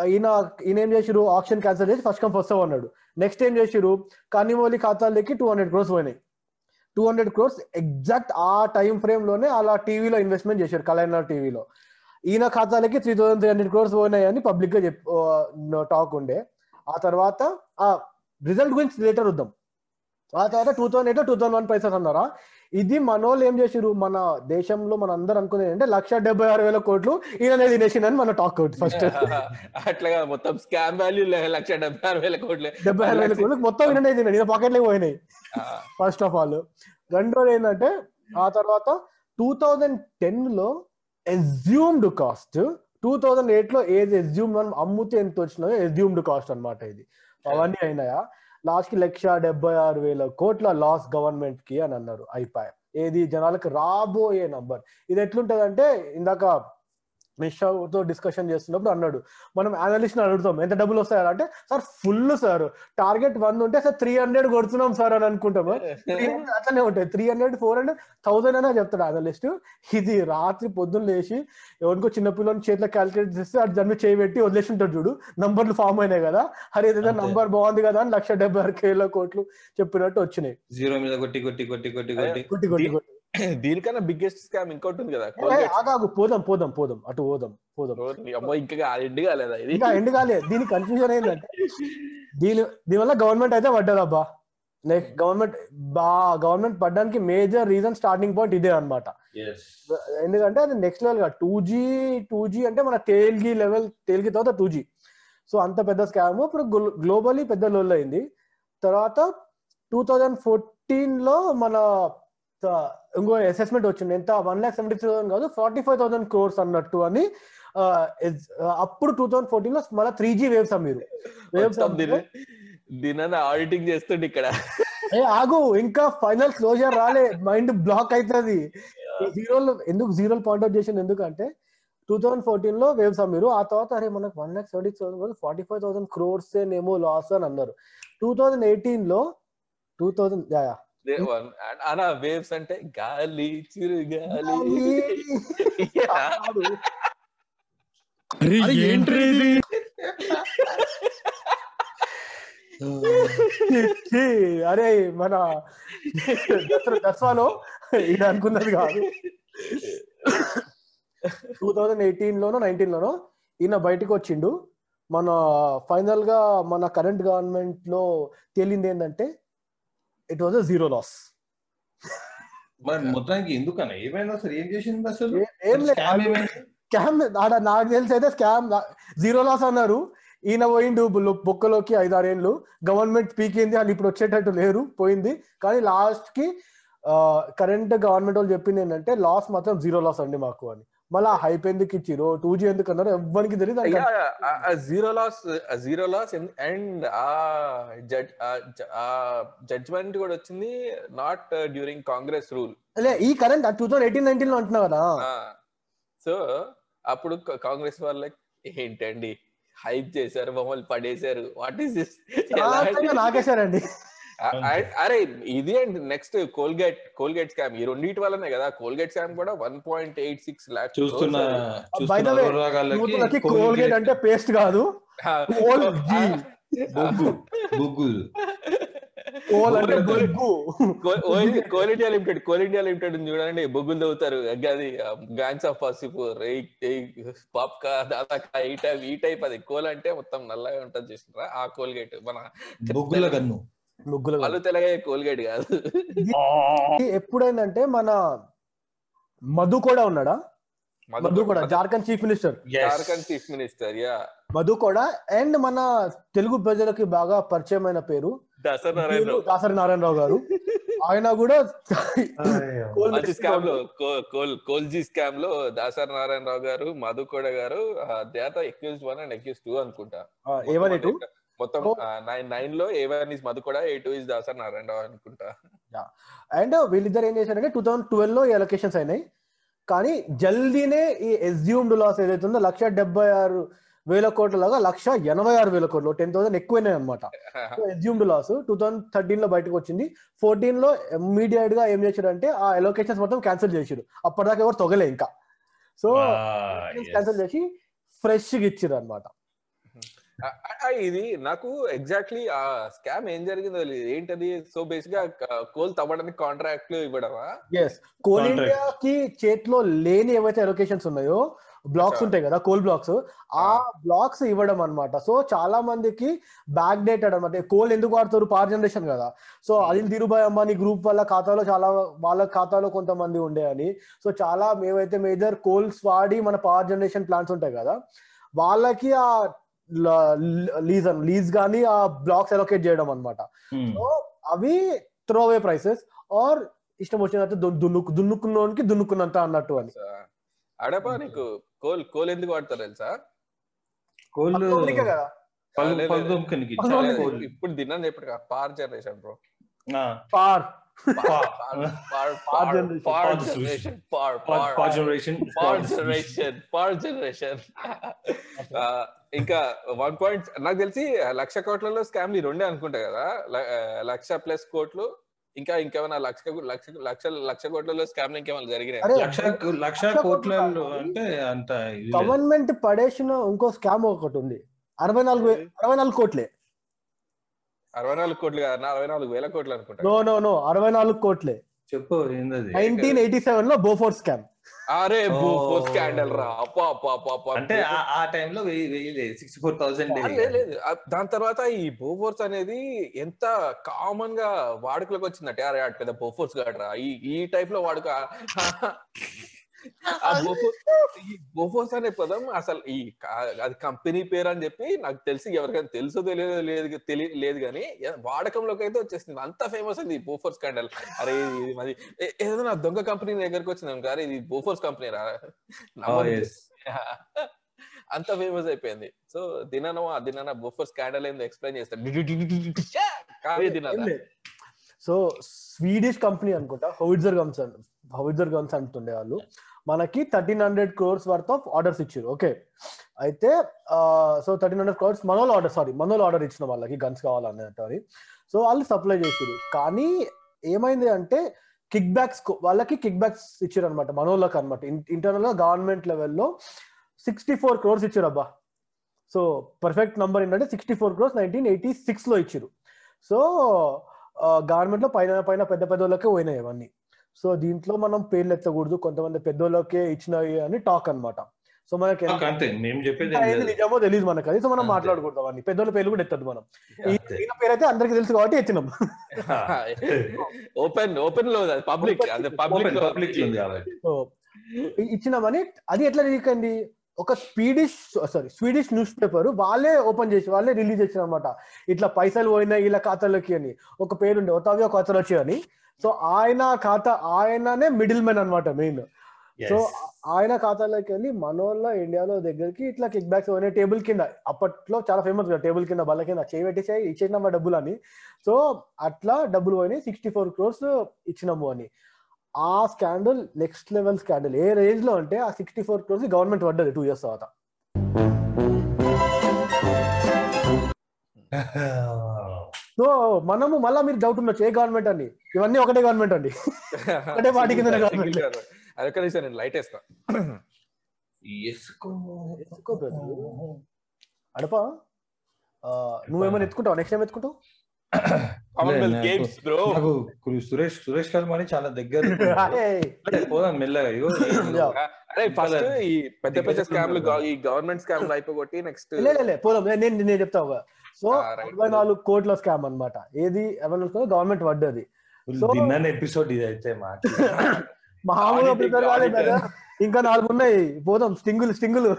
ఈయన ఈయన ఏం చేసిరు ఆప్షన్ క్యాన్సిల్ చేసి ఫస్ట్ కమ్ ఫస్ట్ అన్నాడు. నెక్స్ట్ ఏం చేసిరు కనిమోలి ఖాతాలకి టూ హండ్రెడ్ క్రోర్స్ పోయినాయి. టూ హండ్రెడ్ క్రోర్స్ ఎగ్జాక్ట్ ఆ టైం ఫ్రేమ్లోనే అలా టీవీలో ఇన్వెస్ట్మెంట్ చేశారు కలైనర్ టీవీలో ఈయన ఖాతాలకి three thousand three hundred crores పోయినాయి అని పబ్లిక్గా చెప్ టాక్ ఉండే. ఆ తర్వాత ఆ రిజల్ట్ గురించి లేటర్ వద్దాం ఆ తర్వాత two thousand eight two thousand one prices అన్నారా? ఇది మనోళ్ళు ఏం చేసిరు మన దేశంలో మన అందరు అనుకునేది అంటే లక్ష డెబ్బై ఆరు వేల కోట్లు ఈయననే తినేసిందని మన టాక్ అవుట్ ఫస్ట్ అట్లాగా మొత్తం స్కామ్ వాల్యూ లక్ష డెబ్బై ఆరు వేల కోట్లే. డెబ్బై ఆరు వేల కోట్లు మొత్తం ఈయననే తిన్నాడు ఈయన పాకెట్లే పోయినాయి. ఫస్ట్ ఆఫ్ ఆల్ రెండోది ఏంటంటే ఆ తర్వాత టూ థౌజండ్ టెన్లో ఎస్యూమ్డ్ కాస్ట్ టూ థౌజండ్ ఎయిట్లో ఏది ఎస్యూమ్ మనం అమ్ముతే ఎంత వచ్చినాయో ఎస్యూమ్డ్ కాస్ట్ అన్నమాట ఇది. అవన్నీ అయినాయా? లాస్ట్కి లక్ష డెబ్బై ఆరు వేల కోట్ల లాస్ గవర్నమెంట్కి అని అన్నారు అయిపోయా ఏది జనాలకు రాబోయే నంబర్. ఇది ఎట్లుంటది అంటే ఇందాక మిషాతో డిస్కషన్ చేస్తున్నప్పుడు అన్నాడు. మనం అనలిస్ట్ అడుగుతాం ఎంత డబ్బులు వస్తాయి అంటే sir full sir. Target one ఉంటే సార్ త్రీ హండ్రెడ్ కొడుతున్నాం సార్ అని అనుకుంటాము అట్లనే ఉంటాయి. Three hundred four hundred thousand అయినా చెప్తాడు అనలిస్ట్ ఇది రాత్రి పొద్దున్న లేచి ఎవరికో చిన్నపిల్లని చేతిలో క్యాలిక్యులేట్ చేస్తే అది జన్మ చేయబెట్టి వదిలేసి ఉంటాడు చూడు. నంబర్లు ఫామ్ అయినాయి కదా. అరే ఏదైనా నంబర్ బాగుంది కదా అని లక్ష డెబ్బై ఆరు కోట్లు చెప్పినట్టు వచ్చినాయి. జీరో మీద కొట్టి కొట్టి కొట్టి కొట్టి కొట్టి. కొట్టి కొట్టి. దీనికన్నా బిగ్గెస్ట్ స్కామ్ ఇంకోటి ఉంది కదా. ఆగాగు పోదాం పోదాం పోదాం అటు పోదాం పోదాం. అమ్మో ఇంకా ఎండి కాలేదా ఇది? ఇంకా ఎండ్ కాలే దీని కన్ఫ్యూజన్ ఏంటంటే దీని దీనివల్ల గవర్నమెంట్ అయితే పడ్డదబ్బా. లైక్ గవర్నమెంట్ బా గవర్నమెంట్ పడ్డానికి మేజర్ రీజన్ స్టార్టింగ్ పాయింట్ ఇదే అన్నమాట. ఎందుకంటే అది నెక్స్ట్ లెవెల్గా టూ జీ టూ జీ అంటే మన తేల్గి లెవెల్ తేల్గి తర్వాత టూ జీ సో అంత పెద్ద స్కామ్ ఇప్పుడు గ్లోబలీ పెద్ద లోల్ అయింది. తర్వాత టూ థౌజండ్ ఫోర్టీన్లో మన ఇంకో అసెస్మెంట్ వచ్చింది. ఎంత వన్ లాక్ సెవెంటీ థౌసండ్ కాదు ఫార్టీ ఫైవ్ థౌసండ్ క్రోర్స్ అన్నట్టు అని అప్పుడు టూ థౌసండ్ ఫోర్టీన్లో మళ్ళీ త్రీ జీ వేవ్స్ అమ్మిరు. వేవ్స్ దీని ఆడిటింగ్ చేస్తుండే ఇక్కడ. ఏ ఆగు ఇంకా ఫైనల్ క్లోజర్ రాలే. మైండ్ బ్లాక్ అవుతుంది జీరోలు ఎందుకు జీరోలు పాయింట్అవుట్ చేసింది ఎందుకంటే టూ థౌసండ్ ఫోర్టీన్లో వేవ్స్ అమ్మిరు. ఆ తర్వాత అరే మనకు one lakh seventy thousand forty five thousand crores ఏమో లాస్ అని అన్నారు. టూ థౌసండ్ ఎయిటీన్లో టూ థౌసండ్ అనా వేవ్స్ అంటే గాలి చిరుగాలి. అరే ఏంట్రీ అరే మన దసరా దసరాలో ఇది అనుకున్నది కాదు. టూ థౌజండ్ ఎయిటీన్ లోనో నైన్టీన్ లోనో ఈయన బయటకు వచ్చిండు. మన ఫైనల్గా మన కరెంట్ గవర్నమెంట్లో తేలింది ఏంటంటే ఇట్ వాజ్ జీరో లాస్ మరి మొత్తానికి ఎందుకన్నా? ఏమైంది అసలు? ఏం చేసింది అసలు? ఏం Scam లేదు ఏమైంది? స్కామ్ ఆడ నాకు తెలిసి అయితే స్కామ్ జీరో లాస్ అన్నారు. ఈయన పోయిండు బొక్కలోకి ఐదారేళ్ళు. గవర్నమెంట్ పీకింది వాళ్ళు ఇప్పుడు వచ్చేటట్టు లేరు. పోయింది. కానీ లాస్ట్కి కరెంట్ గవర్నమెంట్ వాళ్ళు చెప్పింది ఏంటంటే లాస్ మాత్రం జీరో లాస్ అండి మాకు అని. మళ్ళీ హైప్ ఎందుకు ఇచ్చిరో టూ జీ ఎందుకు అన్నారు? ఎవ్వరికి తెలియదు zero loss zero loss and ఆ జడ్ ఆ జడ్జ్మెంట్ కూడా వచ్చింది నాట్ డ్యూరింగ్ కాంగ్రెస్ రూల్ లే, ఈ కరెంట్ టూ థౌసండ్ ఎయిటీన్ నైన్టీన్లో అంటున్నా కదా? సో అప్పుడు కాంగ్రెస్ వాళ్ళకి ఏంటండి? హైప్ చేశారు మమ్మల్ని పడేశారు. వాట్ ఈస్ దిస్ నాకేశారండి. అరే ఇది and next Colgate Colgate scam ఈ రెండింటి వల్లనే కదా కోల్గేట్ స్కామ్ కూడా one point eight six lakh చూస్తున్న కోల్గేట్ అంటే పేస్ట్ కాదు. Coal India limited coal India limited చూడండి బొగ్గులు తవ్వుతారు. అది గ్యాంగ్స్ ఆఫ్ పసిపు పాప్కా దాదాకా ఈ టైప్ ఈ టైప్ అది. కోల్ అంటే మొత్తం నల్లగా ఉంటది చూసినారా? ఆ కోల్గేట్ మన బొగ్గుల గన్ను. ముగ్గులు తెలగే కోల్గేట్ కాదు. ఎప్పుడైందంటే మన మధు కూడా ఉన్నాడా? మధు కూడా Jharkhand chief minister. Jharkhand chief minister yeah. Madhu కూడా అండ్ మన తెలుగు ప్రజలకి బాగా పరిచయమైన పేరు దసరా నారాయణ దాసరి నారాయణరావు గారు. ఆయన కూడా స్కామ్లో కోల్జీ స్కామ్లో దాసరి నారాయణరావు గారు మధుకోడ గారు దేత accused one and accused two అనుకుంటా. టూ మొత్తం నైన్ నైన్లో A one is Madhu Koda A two is Dasari Narayana Rao అనుకుంటా. అండ్ వీళ్ళిద్దరు ఏం చేశారంటే టూ థౌసండ్ ట్వెల్వ్లో ఎలక్షన్స్ అయినాయి. కానీ జల్దీనే ఈ ఎస్యూమ్డ్ లాస్ ఏదైతే ఉందో లక్ష డెబ్బై ఆరు వేల కోట్ల లాగా లక్ష ఎనభై ఆరు వేల కోట్లు టెన్ థౌసండ్ ఎక్కువైనాయి అనమాట ఎస్యూమ్డ్ లాస్ టూ థౌసండ్ థర్టీన్లో బయటకు వచ్చింది. ఫోర్టీన్లో ఇమీడియట్గా ఏం చేశారంటే ఆ ఎలొకేషన్స్ మొత్తం క్యాన్సిల్ చేసారు అప్పటిదాకా ఎవరు తొగలే ఇంకా. సో. క్యాన్సిల్ చేసి ఫ్రెష్గా ఇచ్చిర్రు అనమాట ఇది నాకు ఎగ్జాక్ట్లీ ఆ స్కామ్ ఏం జరిగిందో తెలియదు ఏంటది? సో బేసిక్గా కోల్ తవ్వడానికి కాంట్రాక్ట్లు ఇవ్వడమా? Yes coal. ఇండియాకి చేతిలో లేని ఏవైతే అలొకేషన్స్ ఉన్నాయో బ్లాక్స్. ఉంటాయి కదా కోల్ బ్లాక్స్ ఆ. బ్లాక్స్ ఇవ్వడం అన్నమాట. సో చాలా మందికి బ్యాక్ డేటెడ్ అనమాట కోల్ ఎందుకు వాడతారు? పవర్ జనరేషన్ కదా. సో అనిల్ ధీరుభాయ్ అంబానీ గ్రూప్ వాళ్ళ ఖాతాలో చాలా వాళ్ళ ఖాతాలో కొంతమంది ఉండే అని. సో చాలా మేమైతే మేజర్ కోల్స్ వాడి మన పవర్ జనరేషన్ ప్లాంట్స్ ఉంటాయి కదా. వాళ్ళకి ఆ లీజ్ లీజ్ గానీ ఆ బ్లాక్స్ అలొకేట్ చేయడం అన్నమాట. Hmm. సో అవి త్రో అవే ప్రైసెస్ ఆర్ ఇష్టం వచ్చినట్టు దున్నుకు దున్నుకున్నోనికి దున్నుకున్నంత అన్నట్టు అని. అడపా నీకు కోల్ కోల్ ఎందుకు వాడతారు తెలుసా. కోళ్ళు ఇప్పుడు తిన్నాను చెప్పడు పార్ జనరేషన్ బ్రో. ఆ, పార్. జనరేషన్ ఇంకా వన్ పాయింట్ నాకు తెలిసి లక్ష కోట్లలో స్కామ్ ఈ రెండే అనుకుంటా కదా. లక్ష ప్లస్ కోట్లు ఇంకా ఇంకేమైనా లక్ష లక్ష లక్ష లక్ష కోట్లలో స్కామ్ ఇంకేమైనా జరిగినాయి? లక్ష లక్ష కోట్లలో కోట్లు అంటే అంత. గవర్నమెంట్ పడేసిన ఇంకో స్కామ్ ఒకటి ఉంది. అరవై నాలుగు అరవై నాలుగు కోట్లే. అరవై నాలుగు కోట్లు కాదు అరవై నాలుగు వేల కోట్లు అనుకుంటా. నో నో నో అరవై నాలుగు కోట్లే. చెప్పు నైన్టీన్ ఎయిటీ సెవెన్లో బోఫోర్ స్కామ్. అరే ఓ. స్కాండల్ రా. అప్పా అప్పా అప్పా అప్పా అంటే ఆ- ఆ టైంలో వెయ్యి వెయ్యి సిక్స్టీ ఫోర్ థౌసండ్ లేదు, దాని తర్వాత ఈ బోఫోర్స్ అనేది ఎంత కామన్గా వాడుకలోకి వచ్చిందంటే అరే పెద్ద బోఫోర్స్ గాడరా ఈ ఈ టైప్లో వాడుక. ఆ ఈ అనే పదం అసలు ఈ అది కంపెనీ పేరు అని చెప్పి నాకు తెలిసి ఎవరికైనా తెలుసో తెలియదో లేదు తెలియ లేదు కానీ వాడకంలోకి అయితే వచ్చేసింది. అంత ఫేమస్ అది బోఫోర్స్ స్కాండల్. అరే ఇది మరి ఏదైనా దొంగ కంపెనీ దగ్గరకు వచ్చింది అరే ఇది బోఫోర్స్ కంపెనీ రా. అంత ఫేమస్ అయిపోయింది. సో దిననో ఆ దినన బొఫర్ స్కాండల్ ఏందో ఎక్స్ప్లెయిన్ చేస్తాడు దినాల సో స్వీడిష్ కంపెనీ అనుకుంటా హౌయిజర్ గన్స్ హౌయిజర్ గన్స్ అంటుండే వాళ్ళు. మనకి thirteen hundred crores worth of orders ఇచ్చారు. ఓకే అయితే సో థర్టీన్ హండ్రెడ్ క్రోర్స్ మనోల్ ఆర్డర్ సారీ మనోల్ ఆర్డర్ ఇచ్చిన వాళ్ళకి గన్స్ కావాలన్నట్టు సో వాళ్ళు సప్లై చేసారు కానీ ఏమైంది అంటే కిక్ బ్యాక్స్ వాళ్ళకి కిక్ బ్యాక్స్ ఇచ్చారు అనమాట మనోళ్ళకి అనమాట ఇంటర్నల్గా గవర్నమెంట్ లెవెల్లో సిక్స్టీ ఫోర్ క్రోర్స్ ఇచ్చారు అబ్బా. సో పర్ఫెక్ట్ నంబర్ ఏంటంటే sixty four crores nineteen eighty సిక్స్లో ఇచ్చారు. సో గవర్నమెంట్లో పైన పైన పెద్ద పెద్ద వాళ్ళకే పోయినాయి అవన్నీ. సో దీంట్లో మనం పేర్లు ఎత్తకూడదు. కొంతమంది పెద్దోళ్ళకే ఇచ్చినాయి అని టాక్ అన్నమాట. సో మనకి. నిజమో తెలియదు మనకు. అది సో మనం. మాట్లాడకూడదు అవన్నీ. పెద్దోళ్ళ పేర్లు కూడా ఎత్తద్దు మనం. ఈయన పేరు అయితే అందరికి తెలుసు కాబట్టి ఎత్తినాం. ఓపెన్ ఓపెన్లో పబ్లిక్ అదే పబ్లిక్ ఇ- ఇచ్చినామని అది ఎట్లా లీక్ అయింది? ఒక Swedish sorry Swedish news paper వాళ్ళే ఓపెన్ చేసి వాళ్ళే రిలీజ్ చేసిన అనమాట ఇట్లా పైసలు పోయినాయి ఇలా ఖాతాలోకి అని. ఒక పేరుండే ఒతావియో ఖాతాలో వచ్చి అని సో ఆయన ఖాతా ఆయననే మిడిల్ మెన్ అనమాట మెయిన్ సో. ఆయన ఖాతాలోకి వెళ్ళి మనోళ్ళ ఇండియాలో దగ్గరికి ఇట్లా కిక్ బ్యాక్స్ పోయినాయి టేబుల్ కింద అప్పట్లో చాలా ఫేమస్ కదా టేబుల్ కింద బల్ల కింద చేయి పెట్టేసాయి ఇచ్చేసిన మా డబ్బులు అని. సో అట్లా డబ్బులు పోయినాయి సిక్స్టీ ఫోర్ క్రోర్స్ ఇచ్చినాము అని. ఆ స్కాండల్ నెక్స్ట్ లెవెల్ స్కాండల్ ఏ రేంజ్లో అంటే ఆ సిక్స్టీ ఫోర్ క్రోర్స్ గవర్నమెంట్ పడ్డది టూ ఇయర్స్ తర్వాత. సో మనము మళ్ళీ మీరు డౌట్ ఉండొచ్చు. ఏ గవర్నమెంట్ అని ఇవన్నీ ఒకటే గవర్నమెంట్ అండి. ఒకటే పార్టీ కింద government. అదొక నేను లైట్ వేస్తా. అడపా? ఆ, నువ్వేమైనా ఎత్తుకుంటావు? నెక్స్ట్ టైం ఎత్తుకుంటావు? సురేష్ సురేష్ కల్మాని చాలా దగ్గర పోదాం మెల్లగా. అరే ఫస్ట్ ఈ పెద్ద పెద్ద స్కామ్లు. ఈ గవర్నమెంట్ స్కామ్లు అయిపోగొట్టి నెక్స్ట్ లే, లే, లే, పోదాం. నేను నేను- చెప్తా సో. ఇరవై నాలుగు కోట్ల స్కామ్ అన్నమాట. ఏది నాలుగు గవర్నమెంట్ పడ్డది ఎపిసోడ్ ఇది అయితే మాట మామూలుగా prepare కాలేదు. కదా. ఇంకా నాలుగు ఉన్నాయి. పోదాం. స్టింగులు స్టింగులు.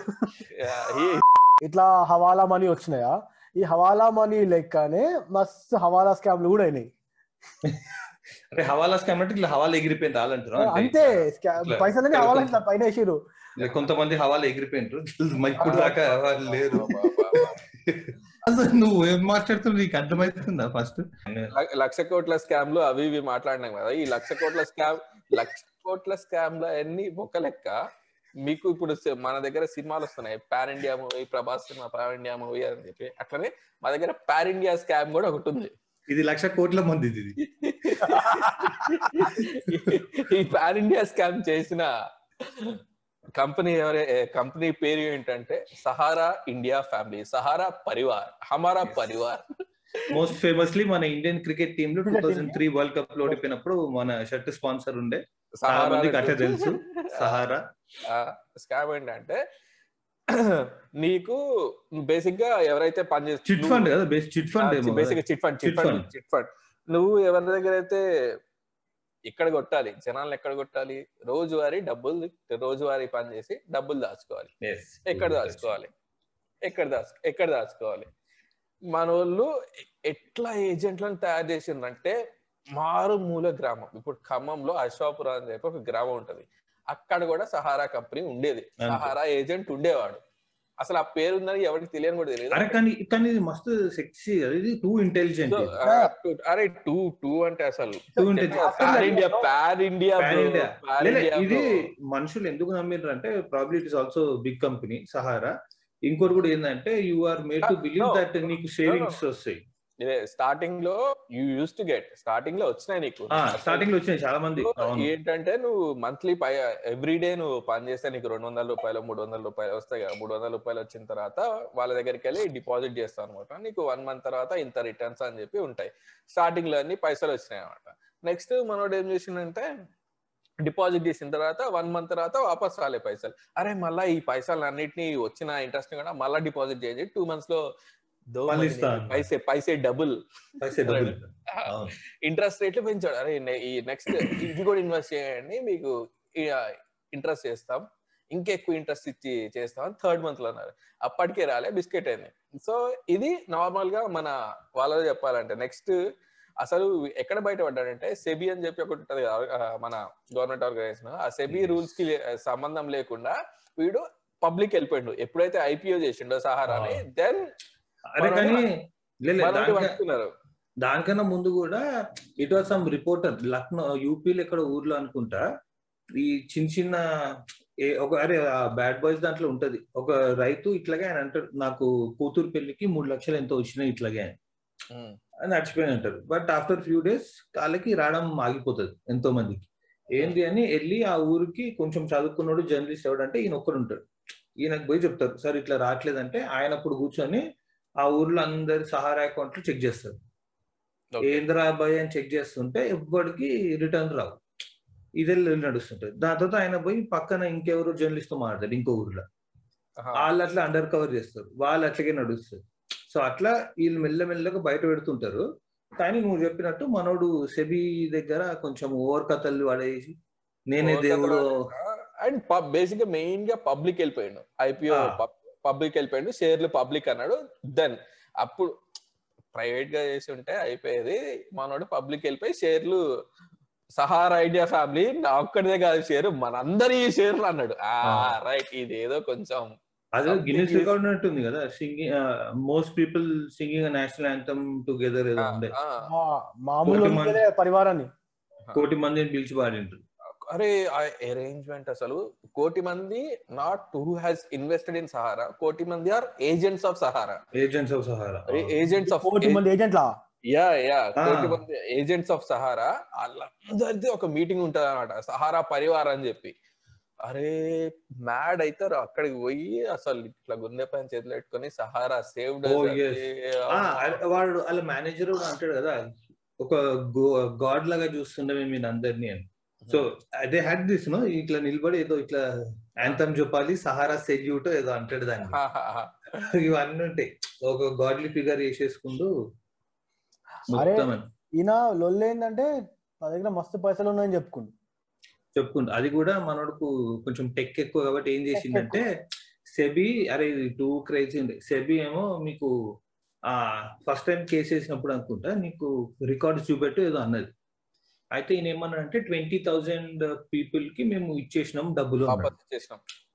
ఇట్లా హవాలా మనీ వచ్చినాయా? ఈ హవాలా మనీ లెక్కనే మస్తు హవాలా స్కామ్లు కూడా అయినాయి. అంటే హవాలా స్కామ్ అంటే ఇట్లా హవాలా ఎగిరిపోయింది రాలంటారు అంతే పైసలని హవాలా పైన వేసిరు కొంతమంది హవాలా ఎగిరిపోయింటారు ఇప్పుడు దాకా వాళ్ళు ఈ అసలు నువ్వు ఏం మాట్లాడుతున్నావు? నీకు అర్థమవుతుందా ఫస్ట్ ల- లక్ష కోట్ల స్కామ్లు అవి ఇవి మాట్లాడినాం కదా. ఈ లక్ష కోట్ల స్కామ్ లక్ష కోట్ల స్కామ్ల అన్ని ఒక లెక్క మీకు ఇప్పుడు మన దగ్గర సినిమాలు వస్తున్నాయి. Pan India movie Prabhas cinema pan India movie అని చెప్పి. అట్లనే మా దగ్గర పాన్ ఇండియా స్కామ్ కూడా ఒకటి ఉంది. ఇది లక్ష కోట్ల మంది ఇది. ఈ పాన్ ఇండియా స్కామ్ చేసిన కంపెనీ ఎవరే కంపెనీ పేరు ఏంటంటే సహారా ఇండియా ఫ్యామిలీ సహారా పరివార్ హమారా పరివార్. మోస్ట్ ఫేమస్లీ మన ఇండియన్ క్రికెట్ టీమ్లో two Cricket team. Thousand three world కప్లో ఓడిపోయినప్పుడు మన షర్ట్ స్పాన్సర్ ఉండే. సహారా అట్లా తెలుసు. సహారా. స్కామ్ ఏంటంటే నీకు బేసిక్గా ఎవరైతే పని చిట్ ఫండ్ కదా chit fund basic chit fund chit Chit fund. Chit fund నువ్వు ఎవరి దగ్గర అయితే ఇక్కడ కొట్టాలి? జనాలను ఎక్కడ కొట్టాలి? రోజువారీ డబ్బులు రోజువారీ పని చేసి డబ్బులు దాచుకోవాలి. ఎక్కడ దాచుకోవాలి? ఎక్కడ దాచు ఎక్కడ దాచుకోవాలి? మన వాళ్ళు ఎట్లా ఏజెంట్లను తయారు చేసిండ్రంటే మారుమూల గ్రామం. ఇప్పుడు ఖమ్మంలో అశ్వాపురం అని చెప్పి ఒక గ్రామం ఉంటది. అక్కడ కూడా సహారా కంపెనీ ఉండేది. సహారా ఏజెంట్ ఉండేవాడు. అసలు ఆ పేరు ఉందని ఎవరికి తెలియని కూడా తెలియదు. అరే కానీ కానీ ఇది మస్తు సెక్సీ ఇది టూ ఇంటెలిజెంట్ అరే టూ టూ అంటే అసలు too intelligent pan India pan India ఇది మనుషులు ఎందుకు నమ్మిండ్రు అంటే probably it is also big company Sahara ఇంకోటి కూడా ఏంటంటే you are made to believe. That నీకు సేవింగ్స్ వస్తాయి. స్టార్టింగ్లో యూ యూస్ టు గెట్ స్టార్టింగ్లో వచ్చినాయి నీకు. స్టార్టింగ్లో వచ్చినాయి చాలా మంది. ఏంటంటే నువ్వు మంత్లీ పై ఎవ్రీ డే నువ్వు పని చేస్తే నీకు రెండు వందల రూపాయలు మూడు వందల రూపాయలు వస్తాయి కదా. మూడు వందల రూపాయలు వచ్చిన తర్వాత వాళ్ళ దగ్గరికి వెళ్ళి డిపాజిట్ చేస్తావు అనమాట నీకు వన్ మంత్ తర్వాత ఇంత రిటర్న్స్ అని చెప్పి ఉంటాయి. స్టార్టింగ్లో అన్ని పైసలు వచ్చినాయి అనమాట నెక్స్ట్ మనోడు ఏం చేసిండంటే డిపాజిట్ చేసిన తర్వాత వన్ మంత్ తర్వాత వాపస్ రాలే పైసలు. అరే మళ్ళీ ఈ పైసలు అన్నిటిని వచ్చిన ఇంట్రెస్ట్ కూడా మళ్ళీ డిపాజిట్ చేయండి టూ మంత్స్లో దో. పైసే పైసే డబుల్. ఇంట్రెస్ట్ రేట్లు పెంచాడు. అరే ఈ నెక్స్ట్ ఇది కూడా ఇన్వెస్ట్ చేయండి మీకు ఇంట్రెస్ట్ చేస్తాం. ఇంకెక్కువ ఇంట్రెస్ట్ ఇచ్చి చేస్తాం థర్డ్ మంత్లో అన్నారు. అప్పటికే రాలే బిస్కెట్ అయింది. సో ఇది నార్మల్గా మన వాళ్ళలో చెప్పాలంటే. నెక్స్ట్ అసలు ఎక్కడ బయటపడ్డాడంటే సెబీ అని చెప్పి ఒకటి ఉంటది మన గవర్నమెంట్ ఆర్గనైజేషన్ ఆ సెబీ. రూల్స్కి సంబంధం లేకుండా వీడు పబ్లిక్ వెళ్ళిపోయిండు. ఎప్పుడైతే ఐపీఓ చేసిండో సహారాని దెన్ అరే కానీ లేదు దానికన్నా ముందు కూడా it was some reporter Lucknow యూపీలో ఎక్కడ ఊర్లో అనుకుంటా. ఈ చిన్న చిన్న ఒక అరే బ్యాడ్ బాయ్స్ దాంట్లో ఉంటది. ఒక రైతు ఇట్లాగే ఆయన అంటాడు నాకు కూతురు పెళ్ళికి మూడు లక్షలు ఎంతో వచ్చినాయి ఇట్లాగే అని. ఉమ్. అని నడిచిపోయి అంటారు బట్ ఆఫ్టర్ ఫ్యూ డేస్ వాళ్ళకి రావడం ఆగిపోతుంది ఎంతో మందికి. ఏంది అని వెళ్ళి ఆ ఊరికి కొంచెం చదువుకున్నాడు జర్నలిస్ట్ ఎవడంటే ఈయన ఒక్కడు ఉంటాడు ఈయనకు పోయి చెప్తారు సార్ ఇట్లా రావట్లేదంటే ఆయన అప్పుడు కూర్చొని ఆ ఊర్లో అందరి సహారా అకౌంట్లు చెక్ చేస్తారు. ఏంద్రా అని చెక్ చేస్తుంటే ఎవ్వడికి రిటర్న్ రావు. ఇదే నడుస్తుంటది. దాని తర్వాత ఆయన పోయి పక్కన ఇంకెవరు జర్నలిస్ట్తో మాట్లాడతారు ఇంకో ఊర్లో. వాళ్ళు అట్లా అండర్ కవర్ చేస్తారు. వాళ్ళు అట్లాగే నడుస్తారు. సో అట్లా వీళ్ళు మెల్లమెల్లగా బయట పెడుతుంటారు. కానీ నువ్వు చెప్పినట్టు మనోడు సెబీ దగ్గర కొంచెం ఓవర్ కథలు పడేసి నేనే దేవుడు అండ్ బేసిక్గా మెయిన్గా పబ్లిక్ వెళ్ళిపోయాడు. ఐపీఓ. పబ్లిక్ వెళ్ళిపోయాడు షేర్లు పబ్లిక్ అన్నాడు. దెన్ అప్పుడు ప్రైవేట్గా చేసి ఉంటే అయిపోయేది. మనోడు పబ్లిక్ వెళ్ళిపోయి షేర్లు సహారా ఐడియా ఫ్యామిలీ నా ఒక్కడిదే కాదు షేర్ మనందరి షేర్లు అన్నాడు. ఆ Ah. రైట్ ఇది ఏదో కొంచెం అదే గిన్నెస్ రికార్డ్ ఉంటుంది కదా singing most people singing national anthem together ఏదో ఉండే. మామూలు పరివారాన్ని. కోటి మందిని పిలిచి పాడిండ్రు. అరే ఆ అరేంజ్మెంట్ అసలు కోటి మంది not who has invested in Sahara కోటి మంది are agents of Sahara agents of Sahara agents of కోటి మంది ఏజెంట్లా యా యా. కోటి మంది ఏజెంట్స్ ఆఫ్ సహారా వాళ్ళందరిది ఒక మీటింగ్ ఉంటది అనమాట సహారా పరివార్ అని చెప్పి. అరే మ్యాడ్ అవుతారు అక్కడికి పోయి అసలు ఇట్లా గుండె పైన చేతులు పెట్టుకొని సహారా సేవ్డ్ Oh, yes. వాడు వాళ్ళ మేనేజర్ అంటాడు కదా ఒక గాడ్ లాగా చూస్తుండే మేము అందరినీ అని. సో అదే హ్యాడ్ దిస్ నో ఇట్లా నిలబడి ఏదో ఇట్లా యాంథమ్ చెప్పాలి సహారా సెల్యూట్ ఏదో అంటాడు దాన్ని. ఇవన్నీ ఉంటాయి. ఒక గాడ్లీ ఫిగర్ చేసేసుకుంటూ ఈయన లొల్లు ఏంటంటే నా దగ్గర మస్తు పైసలు ఉన్నాయని చెప్పుకుండు. చెప్పుకుంటా. అది కూడా మనోడుకు కొంచెం టెక్ ఎక్కువ కాబట్టి ఏం చేసిందంటే సెబీ అరే ఇది టూ క్రైజీ ఉంది. సెబీ ఏమో మీకు ఆ ఫస్ట్ టైం కేసు వేసినప్పుడు అనుకుంటా నీకు రికార్డ్ చూపెట్టు ఏదో అన్నది. అయితే ఈయన ఏమన్నాడంటే ట్వంటీ థౌజండ్ పీపుల్కి మేము ఇచ్చేసినాం డబ్బులు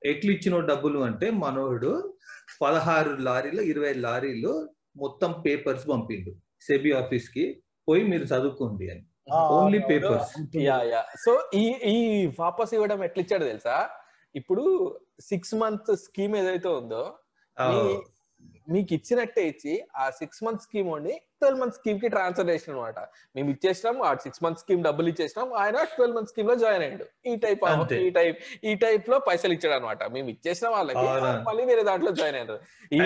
ఎట్లు ఇచ్చిన డబ్బులు అంటే మనోడు పదహారు లారీలు ఇరవై లారీలు మొత్తం పేపర్స్ పంపిండు. సెబీ ఆఫీస్కి పోయి మీరు చదువుకోండి అని. Only papers yeah yeah. So ఈ ఈ వాపస్ ఇవ్వడం ఎట్లా ఇచ్చాడు తెలుసా? ఇప్పుడు సిక్స్ మంత్ స్కీమ్ ఏదైతే ఉందో మీకు ఇచ్చినట్టే ఇచ్చి ఆ సిక్స్ మంత్ స్కీమ్ ఉండి ట్వెల్వ్ మంత్ స్కీమ్కి ట్రాన్స్ఫర్ చేసిన అనమాట మేము ఇచ్చేసినాం ఆ సిక్స్ మంత్ స్కీమ్ డబ్బులు ఇచ్చేసినాం ఆయన ట్వెల్వ్ మంత్ స్కీమ్లో జాయిన్ అయ్యాడు. ఈ టైప్. ఈ టైప్ ఈ టైప్లో పైసలు ఇచ్చాడు అనమాట మేము ఇచ్చేసిన వాళ్ళకి. మళ్ళీ వేరే దాంట్లో జాయిన్ అయ్యారు. ఈ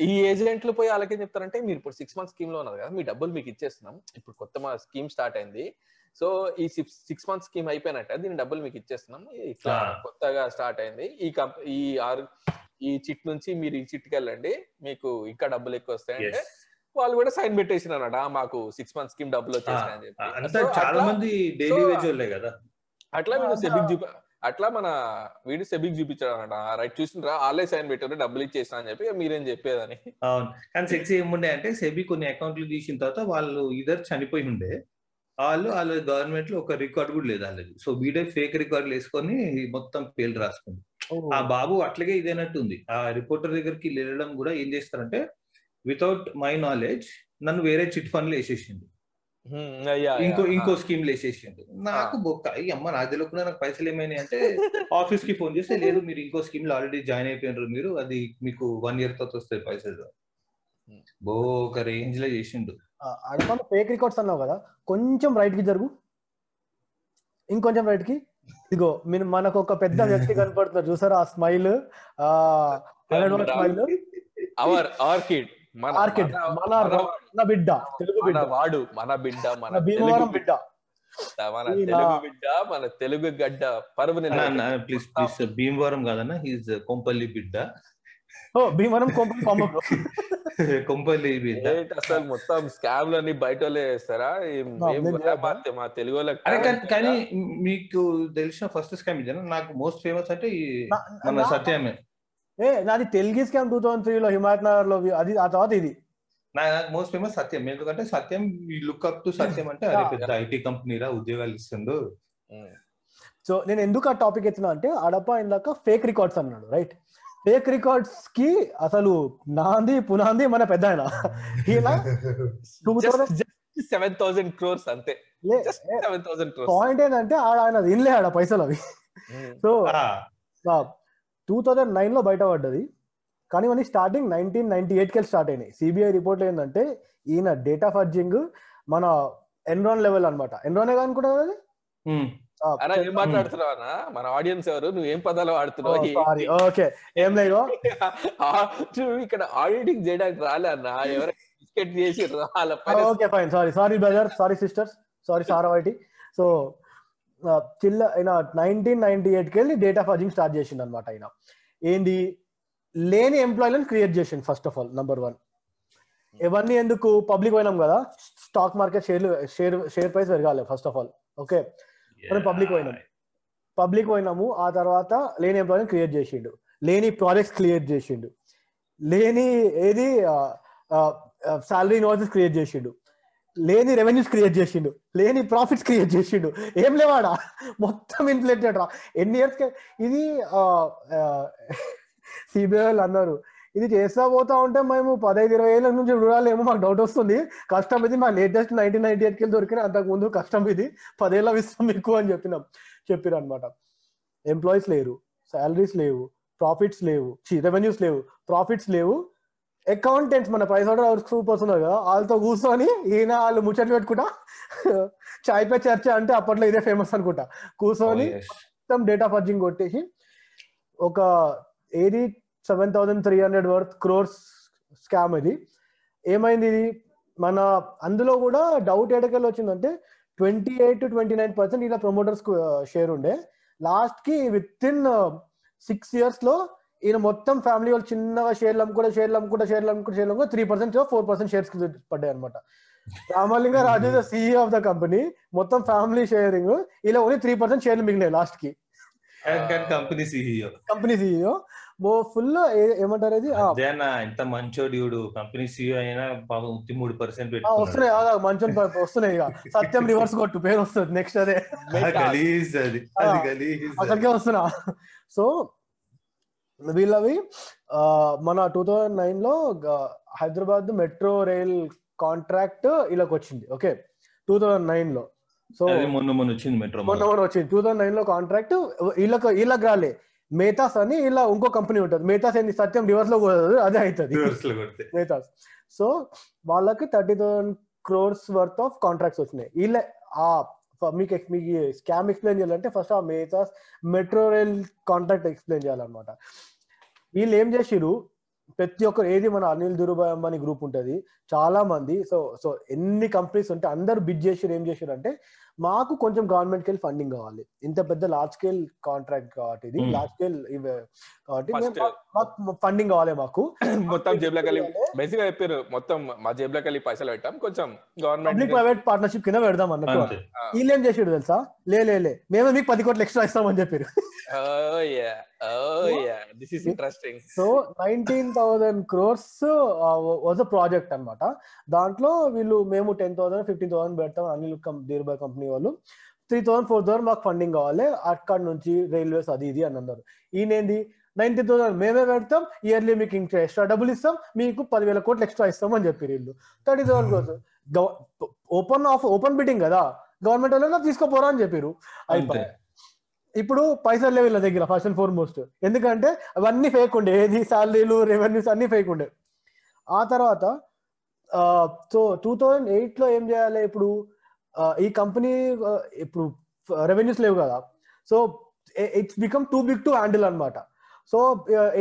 ఈ- ఏజెంట్లు పోయి వాళ్ళకి ఏం చెప్తారంటే మీరు ఇప్పుడు సిక్స్ మంత్ స్కీమ్లో ఉన్నారు కదా మీ డబ్బులు మీకు ఇచ్చేస్తున్నాం. ఇప్పుడు కొత్త మా స్కీమ్ స్టార్ట్ అయింది. సో ఈ సిక్స్ సిక్స్ మంత్ స్కీమ్ అయిపోయినట్టే దీని డబ్బులు మీకు ఇచ్చేస్తున్నాం ఇట్లా. కొత్తగా స్టార్ట్ అయింది. ఈ కంప్ ఈ ఆరు ఈ చిట్ నుంచి మీరు ఈ చిట్కి వెళ్ళండి. మీకు ఇంకా డబ్బులు ఎక్కువ వస్తాయంటే. వాళ్ళు కూడా సైన్ పెట్టేసిన అన్నమాట "ఆ, మాకు సిక్స్ మంత్ స్కీమ్ డబ్బులు వచ్చేసాయని చెప్పి. చాలా అట్లా- మంది డైలీ వేజ్ కదా. అట్లా ఆ, సెబిక్ చూపి అట్లా మన వీడు సెబిక్ చూపించాడు అనమాట రైట్ చూసిండ్రా వాళ్ళే సైన్ పెట్టారు డబ్బులు ఇచ్చేసిన అని చెప్పి మీరేం చెప్పేదని. అవును. కానీ సెక్స్ ఏముండే అంటే సెబీ కొన్ని అకౌంట్లు తీసిన తర్వాత వాళ్ళు ఇద్దరు చనిపోయి ఉండే. వాళ్ళు వాళ్ళ గవర్నమెంట్లో ఒక రికార్డ్ కూడా లేదు వాళ్ళది సో వీడే ఫేక్ రికార్డులు వేసుకొని మొత్తం పేర్లు రాసుకుంది. ఆ బాబు అట్లాగే ఇదేనట్టుంది ఆ రిపోర్టర్ దగ్గరికి వెళ్ళడం కూడా ఏం చేస్తారంటే వితౌట్ మై నాలెడ్జ్ నన్ను వేరే చిట్ ఫండ్లు అయ్యా, ఇంకో. ఇంకో స్కీమ్ వేసేసిండు. నాకు బొక్క అమ్మ నాకు తెలియకుండా నాకు పైసలు ఏమైనాయి అంటే ఆఫీస్కి ఫోన్ చేస్తే లేదు మీరు ఇంకో స్కీమ్లో ఆల్రెడీ జాయిన్ అయిపోయినారు మీరు అది మీకు వన్ ఇయర్ తర్వాత వస్తాయి పైసలు. బో ఒక రేంజ్లో చేసిండు. అడపండి ఫేక్ రికార్డ్స్ అన్నావు కదా కొంచెం రైట్కి జరుగు. ఇంకొంచెం రైట్కి. ఇదిగో మీరు మనకు ఒక పెద్ద వ్యక్తి కనపడుతున్నారు. చూసారా ఆ స్మైల్ ఆ స్మైల్ అవర్ ఆర్కిడ్ మన ఆర్కిడ్ మన- మన బిడ్డ. తెలుగు బిడ్డ. వాడు మన బిడ్డ మన భీమవరం బిడ్డ. బిడ్డ. మన తెలుగు బిడ్డ మన తెలుగు గడ్డ పరువు ప్లీజ్ ప్లీజ్ భీమవరం కాదన్న హీజ్ కొంపల్లి బిడ్డ. ఓ భీమవరం కొంపల్లి బిడ్డ ఏంటి అసలు మొత్తం స్కామ్ లన్నీ బయట నేను మా- తెలుగు కానీ-? మీకు తెలిసిన ఫస్ట్ స్కామ్ ఇదేనా? నాకు మోస్ట్ ఫేమస్ అంటే మన సత్యమే. ఏ నాది Telugu scam two thousand three లో హిమాయత్ నగర్లో అది ఆ తర్వాత ఇది. నా- నాకు మోస్ట్ ఫేమస్ సత్యం. ఎందుకంటే Satyam look up to Satyam అంటే అరే పెద్ద ఐటీ కంపెనీరా ఉద్యోగాలు ఇస్తుండు. ఉమ్. సో నేను ఎందుకు ఆ టాపిక్ ఎత్తున్నా అంటే అడప ఇందాక ఫేక్ రికార్డ్స్ అన్నాడు రైట్ ఫేక్ రికార్డ్స్కి అసలు నాంది పునాంది మన పెద్ద ఆయన ఈయన టూ Just- just 7,000 crores అంతే. Just seven thousand crores. Point ఏంటంటే ఆడ ఆయన తినలే ఆడ పైసలు అవి. సో ఆ, టూ థౌజండ్ నైన్లో బయటపడ్డది. కానీ మనకి స్టార్టింగ్ నైన్టీన్ నైన్టీ ఎయిట్ కెళ్ళి స్టార్ట్ అయినాయి. సిబిఐ రిపోర్ట్ ఏంటంటే ఈయన డేటా ఫర్జింగ్ మన ఎన్రాన్ లెవెల్ అనమాట ఎన్రానే అనుకుంటా కదా అరే ఏం మాట్లాడుతున్నావు అన్న మన ఆడియన్స్ ఎవరు? నువ్వు ఏం పదాలు వాడుతున్నావు? సారీ. ఓకే. ఏం లేదు ఇక్కడ ఆడిటింగ్ చేయడానికి రాలే అన్న. ఎవరైనా బిస్కెట్ చేసి okay fine. Sorry sorry brother. Sorry sisters sorry సారా వైటి సో చిల్ల ఆయన నైన్టీన్ నైన్టీ ఎయిట్కి వెళ్ళి డేటా ఫర్జింగ్ స్టార్ట్ చేసిండు అనమాట ఆయన ఏంది? లేని ఎంప్లాయీలను క్రియేట్ చేసిండు first of all number one ఇవన్నీ ఎందుకు? పబ్లిక్ పోయినాం కదా. Stock market share share share price పెరగాలి ఫస్ట్ ఆఫ్ ఆల్ ఓకే. మనం public పోయినాం. పబ్లిక్ పోయినాము ఆ తర్వాత లేని ఎంప్లాయీని క్రియేట్ చేసిండు. లేని ప్రాజెక్ట్స్ క్రియేట్ చేసిండు. లేని ఏది సాలరీ ఇన్వాయిసెస్ క్రియేట్ చేసిండు. లేని రెవెన్యూస్ క్రియేట్ చేసిండు. లేని ప్రాఫిట్స్ క్రియేట్ చేసిండు. ఏం లేవాడా? మొత్తం ఇన్ఫ్లేటెడ్ రా. ఎన్ని ఇయర్స్ ఇది సిబిఐ వాళ్ళు అన్నారు ఇది చేస్తా పోతా ఉంటే మేము పదహైదు ఇరవై ఏళ్ళ నుంచి చూడాలేమో మాకు డౌట్ వస్తుంది. కష్టం ఇది మా లేటెస్ట్ నైన్టీన్ నైన్టీ ఎయిట్కి దొరికిన అంతకు ముందు కష్టం ఇది. పదేళ్ళ ఇస్తాం మీకు అని చెప్పినాం చెప్పారు అనమాట ఎంప్లాయీస్ లేరు శాలరీస్ లేవు ప్రాఫిట్స్ లేవు రెవెన్యూస్ లేవు ప్రాఫిట్స్ లేవు. అకౌంటెంట్స్ మన ప్రైస్ ఆర్డర్ అవర్ సూపర్స్ ఉన్నారు కదా వాళ్ళతో కూర్చొని ఈయన వాళ్ళు ముచ్చట్లు పెట్టుకుంటా చాయ్ పే చర్చ అంటే అప్పట్లో ఇదే ఫేమస్ అనుకుంటా. కూర్చొని Oh. మొత్తం డేటా ఫర్జింగ్ కొట్టేసి ఒక ఏది seven thousand three hundred worth crores scam ఇది. ఏమైంది ఇది? మన అందులో కూడా డౌట్ ఎడకెళ్ళి వచ్చిందంటే twenty eight to twenty nine percent ఇలా ప్రమోటర్స్ షేర్ ఉండే. లాస్ట్కి విత్ ఇన్ సిక్స్ ఇయర్స్లో ఈయన మొత్తం ఫ్యామిలీ వాళ్ళు చిన్నగా షేర్లు అమ్ముకుంటే షేర్లు అమ్ముకుంటే షేర్లు అమ్ముకుంటే షేర్లు అమ్ముకుంటే three percent four percent shares పడ్డాయి అనమాట Ramalinga Raju CEO of the company మొత్తం ఫ్యామిలీ షేరింగ్ ఇలా ఓన్లీ త్రీ పర్సెంట్ షేర్లు మిగిలినాయి లాస్ట్కి. కంపెనీ సిఇఓ కంపెనీ సిఇఓ ఓ ఫుల్ ఏమంటారు అది అదేనా ఎంత మంచోడు ఇవుడు కంపెనీ సిఇఓ అయినా పాపం మూడు పర్సెంట్ వస్తున్నాయి మంచం వస్తున్నాయి ఇక. సత్యం రివర్స్ కొట్టు పేరు వస్తుంది నెక్స్ట్ అదే. అక్కడికే వస్తున్నా. సో వీళ్ళవి మన టూ థౌజండ్ నైన్లో హైదరాబాద్ మెట్రో రైల్ కాంట్రాక్ట్ వీళ్ళకి వచ్చింది. ఓకే టూ థౌజండ్ నైన్లో సో మొన్న మొన్న వచ్చింది మెట్రో మొన్న మొన్న. వచ్చింది. టూ థౌసండ్ నైన్లో కాంట్రాక్ట్ వీళ్ళకి వీళ్ళకి రాలే. మేతాస్ అని ఇలా ఇంకో కంపెనీ ఉంటుంది. మేతాస్ ఏంది? సత్యం రివర్స్లో పోతుంది అదే అవుతుంది మేతాస్ సో వాళ్ళకి thirty thousand crores worth of contracts వచ్చినాయి. వీళ్ళ ఆ మీకు మీకు స్కామ్ ఎక్స్ప్లెయిన్ చేయాలంటే ఫస్ట్ ఆ Maytas metro rail contract explain చేయాలన్నమాట. వీళ్ళు ఏం చేసిరు ప్రతి ఒక్కరు ఏది మన అనిల్ దురుబాయ్ అంబానీ గ్రూప్ ఉంటది చాలా మంది సో సో ఎన్ని కంపెనీస్ ఉంటే అందరు బిడ్ చేసిరు ఏం చేసిరు అంటే మాకు కొంచెం గవర్నమెంట్కి ఫండింగ్ కావాలి. ఇంత పెద్ద లార్జ్ స్కేల్ కాంట్రాక్ట్ కాబట్టి ఇది. Hmm. లార్జ్ స్కేల్ కాబట్టి మాకు ఫండింగ్ కావాలి మాకు. మొత్తం జేబులోకి వెళ్ళి బేసిక్ చెప్పారు మొత్తం మా జేబులోకి వెళ్ళి పైసలు పెట్టాం. కొంచెం పబ్లిక్ గవర్నమెంట్ ప్రైవేట్ పార్ట్నర్షిప్ కింద పెడదాం అన్నట్టు. వీళ్ళు ఏం చేసాడు తెలుసా? లే లే లే. మేమే మీకు పది కోట్లు ఎక్స్ట్రా ఇస్తామని చెప్పారు this is interesting so nineteen thousand crores was a project అన్నమాట. దాంట్లో వీళ్ళు మేము టెన్ థౌసండ్ ఫిఫ్టీన్ థౌసండ్ పెడతాం అనిల్ ధీర్బాయ్ కంపెనీ వాళ్ళు. త్రీ థౌసండ్ ఫోర్ థౌసండ్ మాకు ఫండింగ్ కావాలి. అక్కడ నుంచి రైల్వేస్ అది ఇది అని అన్నారు. ఈయనేంది? నైన్టీన్ థౌసండ్ మేమే పెడతాం ఇయర్లీ మీకు ఇంకా ఎక్స్ట్రా డబ్బులు ఇస్తాం మీకు పదివేల కోట్లు ఎక్స్ట్రా ఇస్తాం అని చెప్పారు వీళ్ళు. Thirty thousand crores open of open bidding కదా? గవర్నమెంట్ వాళ్ళు తీసుకోపోరా అని చెప్పారు అయిపోయి ఇప్పుడు పైసలు లేవు వీళ్ళ దగ్గర ఫస్ట్ అండ్ ఫార్మోస్ట్ ఎందుకంటే అవన్నీ ఫేక్ ఉండే. ఏది శాలరీలు రెవెన్యూస్ అన్ని ఫేక్ ఉండే. ఆ తర్వాత సో టూ థౌజండ్ ఎయిట్లో ఏం చేయాలి ఇప్పుడు? ఈ కంపెనీ ఇప్పుడు రెవెన్యూస్ లేవు కదా. So it's become too big to handle అనమాట సో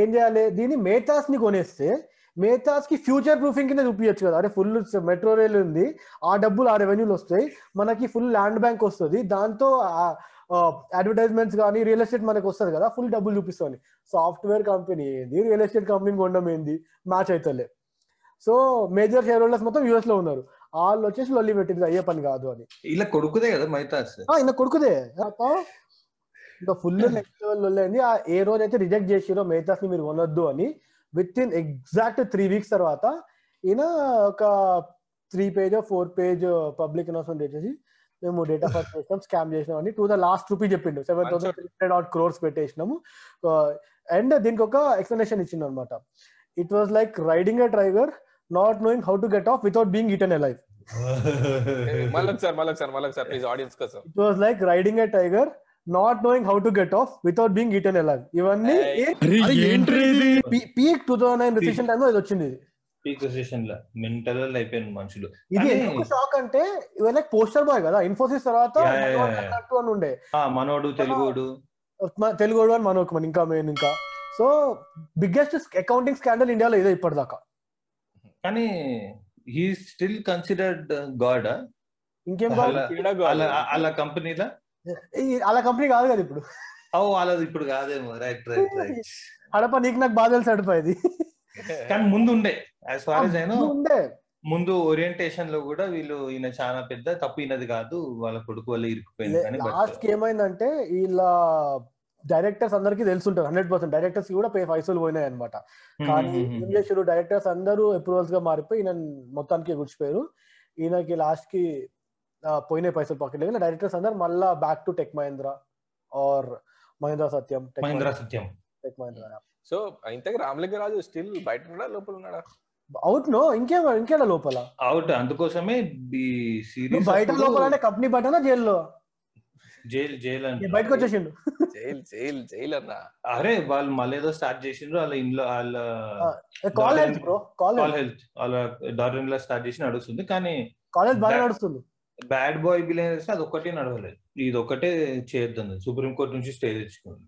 ఏం చేయాలి? దీన్ని మేతాస్ని కొనేస్తే మేతాస్కి ఫ్యూచర్ ప్రూఫింగ్ కింద చూపించచ్చు కదా. అరే ఫుల్ మెట్రో రైల్ ఉంది. ఆ డబ్బులు ఆ రెవెన్యూలు వస్తాయి. మనకి ఫుల్ ల్యాండ్ బ్యాంక్ వస్తుంది. దాంతో అడ్వర్టైజ్మెంట్స్ కానీ రియల్ ఎస్టేట్ మనకు వస్తుంది కదా ఫుల్ డబ్బులు చూపిస్తుంది. సాఫ్ట్వేర్ కంపెనీ ఏంది? రియల్ ఎస్టేట్ కంపెనీ కొనడం ఏంది? మ్యాచ్ అవుతలే సో మేజర్ షేర్ హోల్డర్స్ మొత్తం యూఎస్లో ఉన్నారు. వాళ్ళు వచ్చేసి లొల్లి పెట్టింది అయ్యే పని కాదు అని. ఇలా కొడుకుదే కదా మైతాస్ ఆ, ఈయన కొడుకుదే. ఇంకా ఫుల్ నెక్స్ట్ లెవెల్ ఆ ఏ రోజు అయితే రిజెక్ట్ చేసిరో మేతాస్ని మీరు కొనొద్దు అని within exact three weeks తర్వాత ఈయన ఒక three page four page public announcement చేసేసి మేము డేటా ఫర్ చేసినాం స్కామ్ చేసినాం అని టూ ద లాస్ట్ రూపీ చెప్పిండు seven thousand three hundred out crores పెట్టేసినాము and దీనికి ఒక ఎక్స్ప్లెనేషన్ ఇచ్చిండు అనమాట it was like riding a tiger not knowing how to get off without being eaten alive it was like riding a tiger not knowing how to get off without being ఇవన్నీ Hey. అరే ఏంట్రా ఇది? Peak two thousand nine recession time ఇది వచ్చింది. ఇది. Peak సెషన్లో. Mental అయిపోయిన మనుషులు. ఇది ఎందుకు షాక్ అంటే ఇవన్నీ లైక్ పోస్టర్ బాయ్ కదా. ఇన్ఫోసిస్ తర్వాత అని ఉండే. ఆ మనోడు తెలుగుడు. మ- తెలుగు అని మనోక్ మన ఇంకా మెయిన్ ఇంకా. సో బిగ్గెస్ట్ అకౌంటింగ్ స్కాండల్ ఇండియాలో ఇదే ఇప్పటిదాకా. కానీ హీ స్టిల్ కన్సిడర్డ్ గాడ్ ఇంకేం అలా- అలా అలా కంపెనీలా? అలా కంపెనీ కాదు కదా ఇప్పుడు. ఓ వాళ్ళది ఇప్పుడు కాదేమో. రైట్ రైట్ రైట్ హడప నీకు నాకు బాధ తెలిసి అడిపోయేది కానీ ముందు ఉండే యాజ్ ఫార్ అయినా ఉండే ముందు ఓరియంటేషన్లో కూడా వీళ్ళు ఈయన చాలా పెద్ద తప్పు ఈయనది కాదు. వాళ్ళ కొడుకు వల్ల ఇరుక్కుపోయింది కానీ లాస్ట్ ఏమైందంటే వీళ్ళ డైరెక్టర్స్ అందరికీ తెలుసుంటారు హండ్రెడ్ పర్సెంట్ డైరెక్టర్స్ కూడా పే పైసలు పోయినాయి అనమాట కానీ ఏం చేశారు డైరెక్టర్స్ అందరూ అప్రూవల్స్గా మారిపోయి ఈయన మొత్తానికి గుడిచిపోయారు. ఈయనకి లాస్ట్కి పోయినాయి పైసలు పాకెట్ లేదు డైరెక్టర్స్ అందరు మళ్ళా back to tech Mahindra or Mahindra Satyam tech Mahindra Satyam tech Mahindra so ఇంతకు రామలింగరాజు స్టిల్ బయట ఉన్నాడా లోపల ఉన్నాడా అవుట్ నో ఇంకేం ఇంకేడా లోపల? అవుట్ అందుకోసమే ఈ సిరీస్ బయట లోపల అంటే కంపెనీ బయటనా జైల్లో? జైల్ జైల్ అంటే బయటకు వచ్చేసిండు. జైల్ జైల్ జైల్ అన్న. అరే వాళ్ళు మళ్ళీ ఏదో స్టార్ట్ చేసిండ్రు వాళ్ళ ఇంట్లో వాళ్ళ కాలేజ్ బ్రో కాల్ హెల్త్ వాళ్ళ డాటర్ ఇన్ లా స్టార్ట్ చేసి నడుస్తుంది కానీ కాలేజ్ బాగా నడుస్తుంది. బ్యాడ్ బాయ్ బిలియనర్స్ అది ఒక్కటే నడవలేదు. ఇది ఒక్కటే చేయొద్దు సుప్రీం కోర్ట్ నుంచి స్టే తెచ్చుకుంది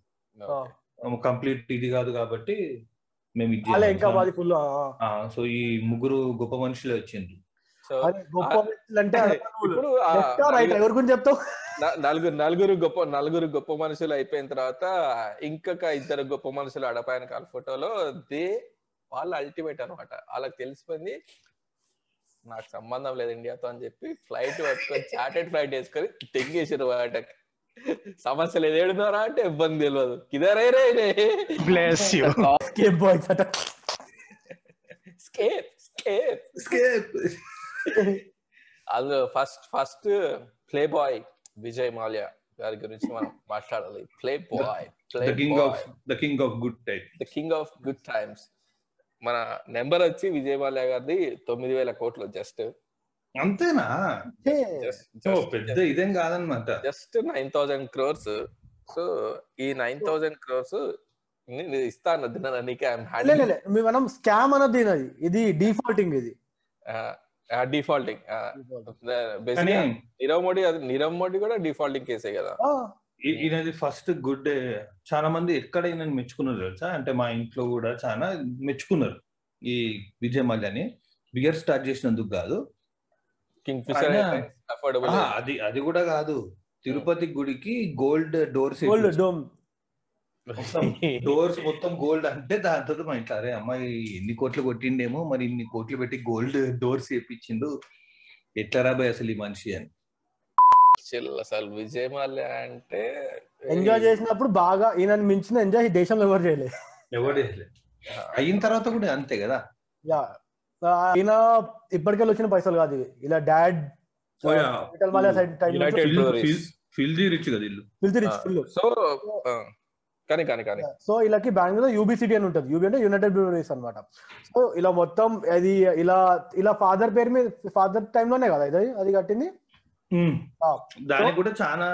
కంప్లీట్ ఇది కాదు కాబట్టి మేము ఇది. ఇంకా మాది ఫుల్ ఆ, సో ఈ ముగ్గురు గొప్ప మనుషులే వచ్చిండ్రు. సో గొప్ప అంటే ఇప్పుడు రైట్ నలుగురు- ఎవరి గురించి చెప్తావు? న- నలుగురు నలుగురు గొప్ప నలుగురు గొప్ప మనుషులు అయిపోయిన తర్వాత ఇంకొక ఇద్దరు గొప్ప మనుషులు అడపాయన కాల ఫోటోలో దే వాళ్ళు అల్టిమేట్ అన్నమాట. వాళ్ళకి తెలిసిపోయింది నాకు సంబంధం లేదు ఇండియాతో అని చెప్పి ఫ్లైట్ పట్టుకొని చార్టెడ్ ఫ్లైట్ వేసుకొని తెంగేసారు వాటకి సమస్య లేదు ఏడున్నారా అంటే ఇబ్బంది తెలియదు కిదరే రే రే బ్లెస్ యూ స్కేప్ బాయ్స్ అట. స్కేప్ స్కేప్ అది first first playboy Vijay Mallya గారి గురించి మనం మాట్లాడాలి. Playboy play the king of the king of good type the king of good times మన నెంబర్ వచ్చి విజయ్ మాల్యా గారిది తొమ్మిది వేల కోట్లు జస్ట్ అంతేనా? పెద్ద ఇదేం కాదనమాట. Just nine thousand crores so ఈ నైన్ థౌసండ్ క్రోర్స్ ఇస్తా అన్నది నీకే మనం స్కామ్ అన్నది ఇది ఇది. డిఫాల్టింగ్ ఇది డిఫాల్టింగ్ నీరవ్ మోడీ అది నీరవ్ మోడీ కూడా డిఫాల్టింగ్ కేసే కదా. ఈయనది ఫస్ట్ గుడ్ చాలా మంది ఎక్కడ ఈయన మెచ్చుకున్నారు తెలుసా? అంటే మా ఇంట్లో కూడా చాలా మెచ్చుకున్నారు ఈ విజయ్ మల్యాని బియర్ స్టార్ట్ చేసినందుకు కాదు. కింగ్ ఫిషర్ అఫోర్డబుల్ అది అది కూడా కాదు. తిరుపతి గుడికి gold doors gold dome. Doors మొత్తం గోల్డ్ అంటే తర్వాత మా ఇంట్లో అరే అమ్మాయి ఎన్ని కోట్లు కొట్టిండేమో మరి ఇన్ని కోట్లు పెట్టి గోల్డ్ డోర్స్ వేపించిండు. ఎట్లా రాబాయ్ అసలు ఈ మనిషి అని. అసలు విజయ్ మాల్యా అంటే ఎంజాయ్ చేసినప్పుడు బాగా ఈయన మించిన ఎంజాయ్ ఈ దేశంలో ఎవరు చేయలేదు. ఎవడే అయిన తర్వాత కూడా అంతే కదా. యా ఈయన ఇప్పటికెళ్ళి వచ్చిన పైసలు కాదు ఇవి. ఇలా డాడ్ రిచ్ కదా ఇల్లు రిచ్ ఫుల్ సో కానీ కానీ కానీ. సో ఇలాకి బెంగళూరు యూబీ సిటీ అని ఉంటుంది. యూబీ అంటే యునైటెడ్ బ్రూవరీస్ అన్నమాట. సో ఇలా మొత్తం అది ఇలా ఇలా ఫాదర్ పేరు మీద ఫాదర్ టైంలోనే కదా ఇది? అది కట్టింది? ఆ, దానికి కూడా చాలా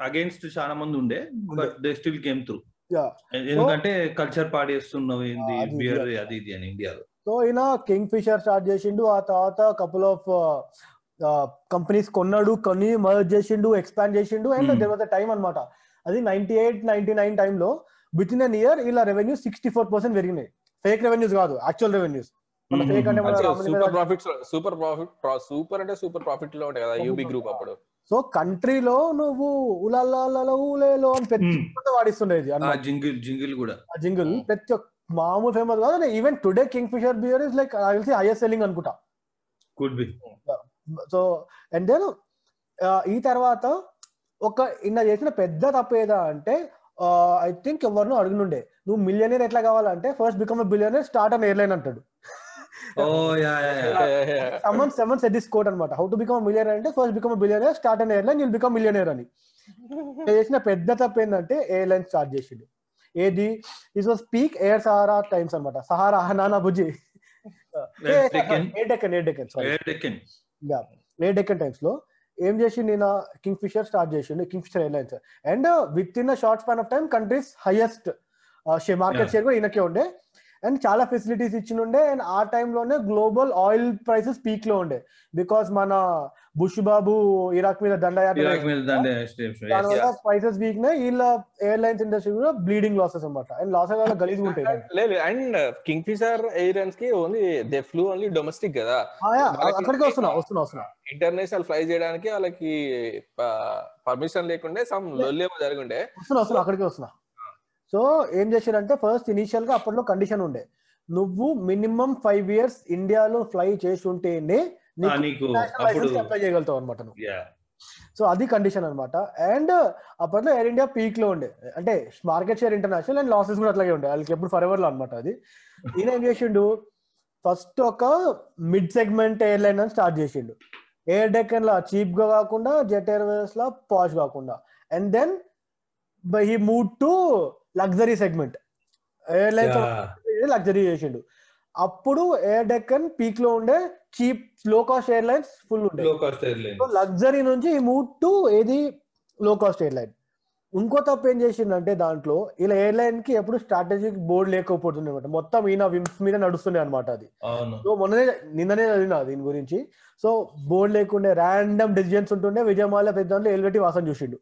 అగేన్స్ట్ చాలా మంది ఉండే but they still game through Yeah. ఎందుకంటే కల్చర్ పాడేస్తున్నావు ఏంది? బియర్. అది ఇది అని ఇండియాలో. సో ఈయన కింగ్ ఫిషర్ స్టార్ట్ చేసిండు. ఆ తర్వాత కపుల్ ఆఫ్ కంపెనీస్ కొన్నాడు కొన్ని మర్జ్ చేసిండు ఎక్స్పాండ్ చేసిండు and Hmm. There was time అన్నమాట. అది నైన్టీ ఎయిట్ నైన్టీ నైన్ టైంలో విత్ ఇన్ అన్ ఇయర్ ఇలా రెవెన్యూ సిక్స్టీ ఫోర్ పర్సెంట్ పెరిగినాయి. ఫేక్ రెవెన్యూస్ కాదు యాక్చువల్ రెవెన్యూస్ మన ఫేక్ అంటే మన Ramalinga super profits super profit super అంటే సూపర్ ప్రాఫిట్లో ఉంటాయి కదా యూబీ గ్రూప్ అప్పుడు. సో కంట్రీలో నువ్వు ఉలాలలో ఊలేలో అని Hmm. పెద్ద వాడిస్తుండేది జింగిల్ జింగిల్ కూడా. ఆ జింగిల్ ప్రతి ఒక్క మామూలు ఫేమస్ కాదు. Even today Kingfisher beer is like తెలిసి హైయెస్ట్ సెల్లింగ్ అనుకుంటా. Could be so and then ఈ తర్వాత ఒక ఇన్న చేసిన పెద్ద తప్పు ఏదా అంటే ఐ థింక్ ఎవరినో అడుగునుండే. నువ్వు మిలియనర్ ఎట్లా కావాలంటే first become billionaire start an airline అంటాడు. సమ్మన్ సెవెన్ సెట్ దిస్ కోట్ అనమాట హౌ టు బికమ్ మిలియనర్ అంటే first become billionaire start an airline you'll become millionaire అని. చేసిన పెద్ద తప్పు ఏంటంటే ఎయిర్లైన్ స్టార్ట్ చేసిండు. ఏది? Is was peak Air Sahara times అనమాట సహారా నానా బుజ్జి. డెక్కన్ టైమ్స్లో ఏం చేసి నేను కింగ్ ఫిషర్ స్టార్ట్ చేసిండు Kingfisher airlines and within short span of time countries highest market. Share కూడా ఈయనకే ఉండే. అండ్ చాలా ఫెసిలిటీస్ ఇచ్చినుండే అండ్ ఆ టైంలోనే గ్లోబల్ ఆయిల్ ప్రైసెస్ పీక్లో ఉండే. బికాస్ మన బుష్ బాబు ఇరాక్ మీద దండయాత్ర ప్రైసెస్ వీక్ వీళ్ళ ఎయిర్లైన్స్ ఇండస్ట్రీ కూడా బ్లీడింగ్ లాసెస్ అనమాట అండ్ లాసెస్ వల్ల గలీజ్ ఉంటాయి లేదు and Kingfisher ఎయిర్లైన్స్కి only they flew only domestic కదా. అక్కడికి వస్తున్నా వస్తున్నా వస్తున్నా. ఇంటర్నేషనల్ ఫ్లై చేయడానికి వాళ్ళకి పర్మిషన్ లేకుండే సమ్ లొల్లేమో జరుగుండే. వస్తున్నా వస్తున్నా అక్కడికి వస్తున్నా. సో ఏం చేశారంటే ఫస్ట్ ఇనిషియల్గా అప్పట్లో కండిషన్ ఉండే. నువ్వు మినిమం ఫైవ్ ఇయర్స్ ఇండియాలో ఫ్లై చేసి ఉంటేనే నీకు అప్పుడు అప్లై చేయగలుగుతావు అనమాట సో అది కండిషన్ అనమాట అండ్ అప్పట్లో ఎయిర్ ఇండియా పీక్లో ఉండే. అంటే market share international and losses కూడా అట్లాగే ఉండే. వాళ్ళకి ఎప్పుడు ఫర్ ఎవర్లో అనమాట అది. ఈయన ఏం చేసిండు? ఫస్ట్ ఒక మిడ్ సెగ్మెంట్ ఎయిర్లైన్ అని స్టార్ట్ చేసిండు. ఎయిర్ డెక్కన్ లా చీప్గా కాకుండా జెట్ ఎయిర్వేస్ లా పాష్ కాకుండా. And then by he move to luxury segment airlines luxury చేసిండు. అప్పుడు ఎయిర్ డెక్కన్ పీక్లో ఉండే చీప్లో కాస్ట్ ఎయిర్లైన్స్ ఫుల్ ఉండే. Low cost airline so luxury నుంచి మూవ్ టు ఏది లో కాస్ట్ ఎయిర్లైన్ ఇంకో తప్పు ఏం చేసిండంటే దాంట్లో ఇలా ఎయిర్లైన్కి ఎప్పుడు స్ట్రాటజిక్ బోర్డు లేకపోతుంది అనమాట మొత్తం ఈయన విమ్స్ మీద నడుస్తుంది అనమాట అది. సో మొన్ననే నిన్ననే చదివిన దీని గురించి. సో బోర్డు లేకుండే ర్యాండమ్ డెసిజన్స్ ఉంటుండే. విజయమాల పెద్ద దాంట్లో ఎల్వెటి వాసన చూసిండు.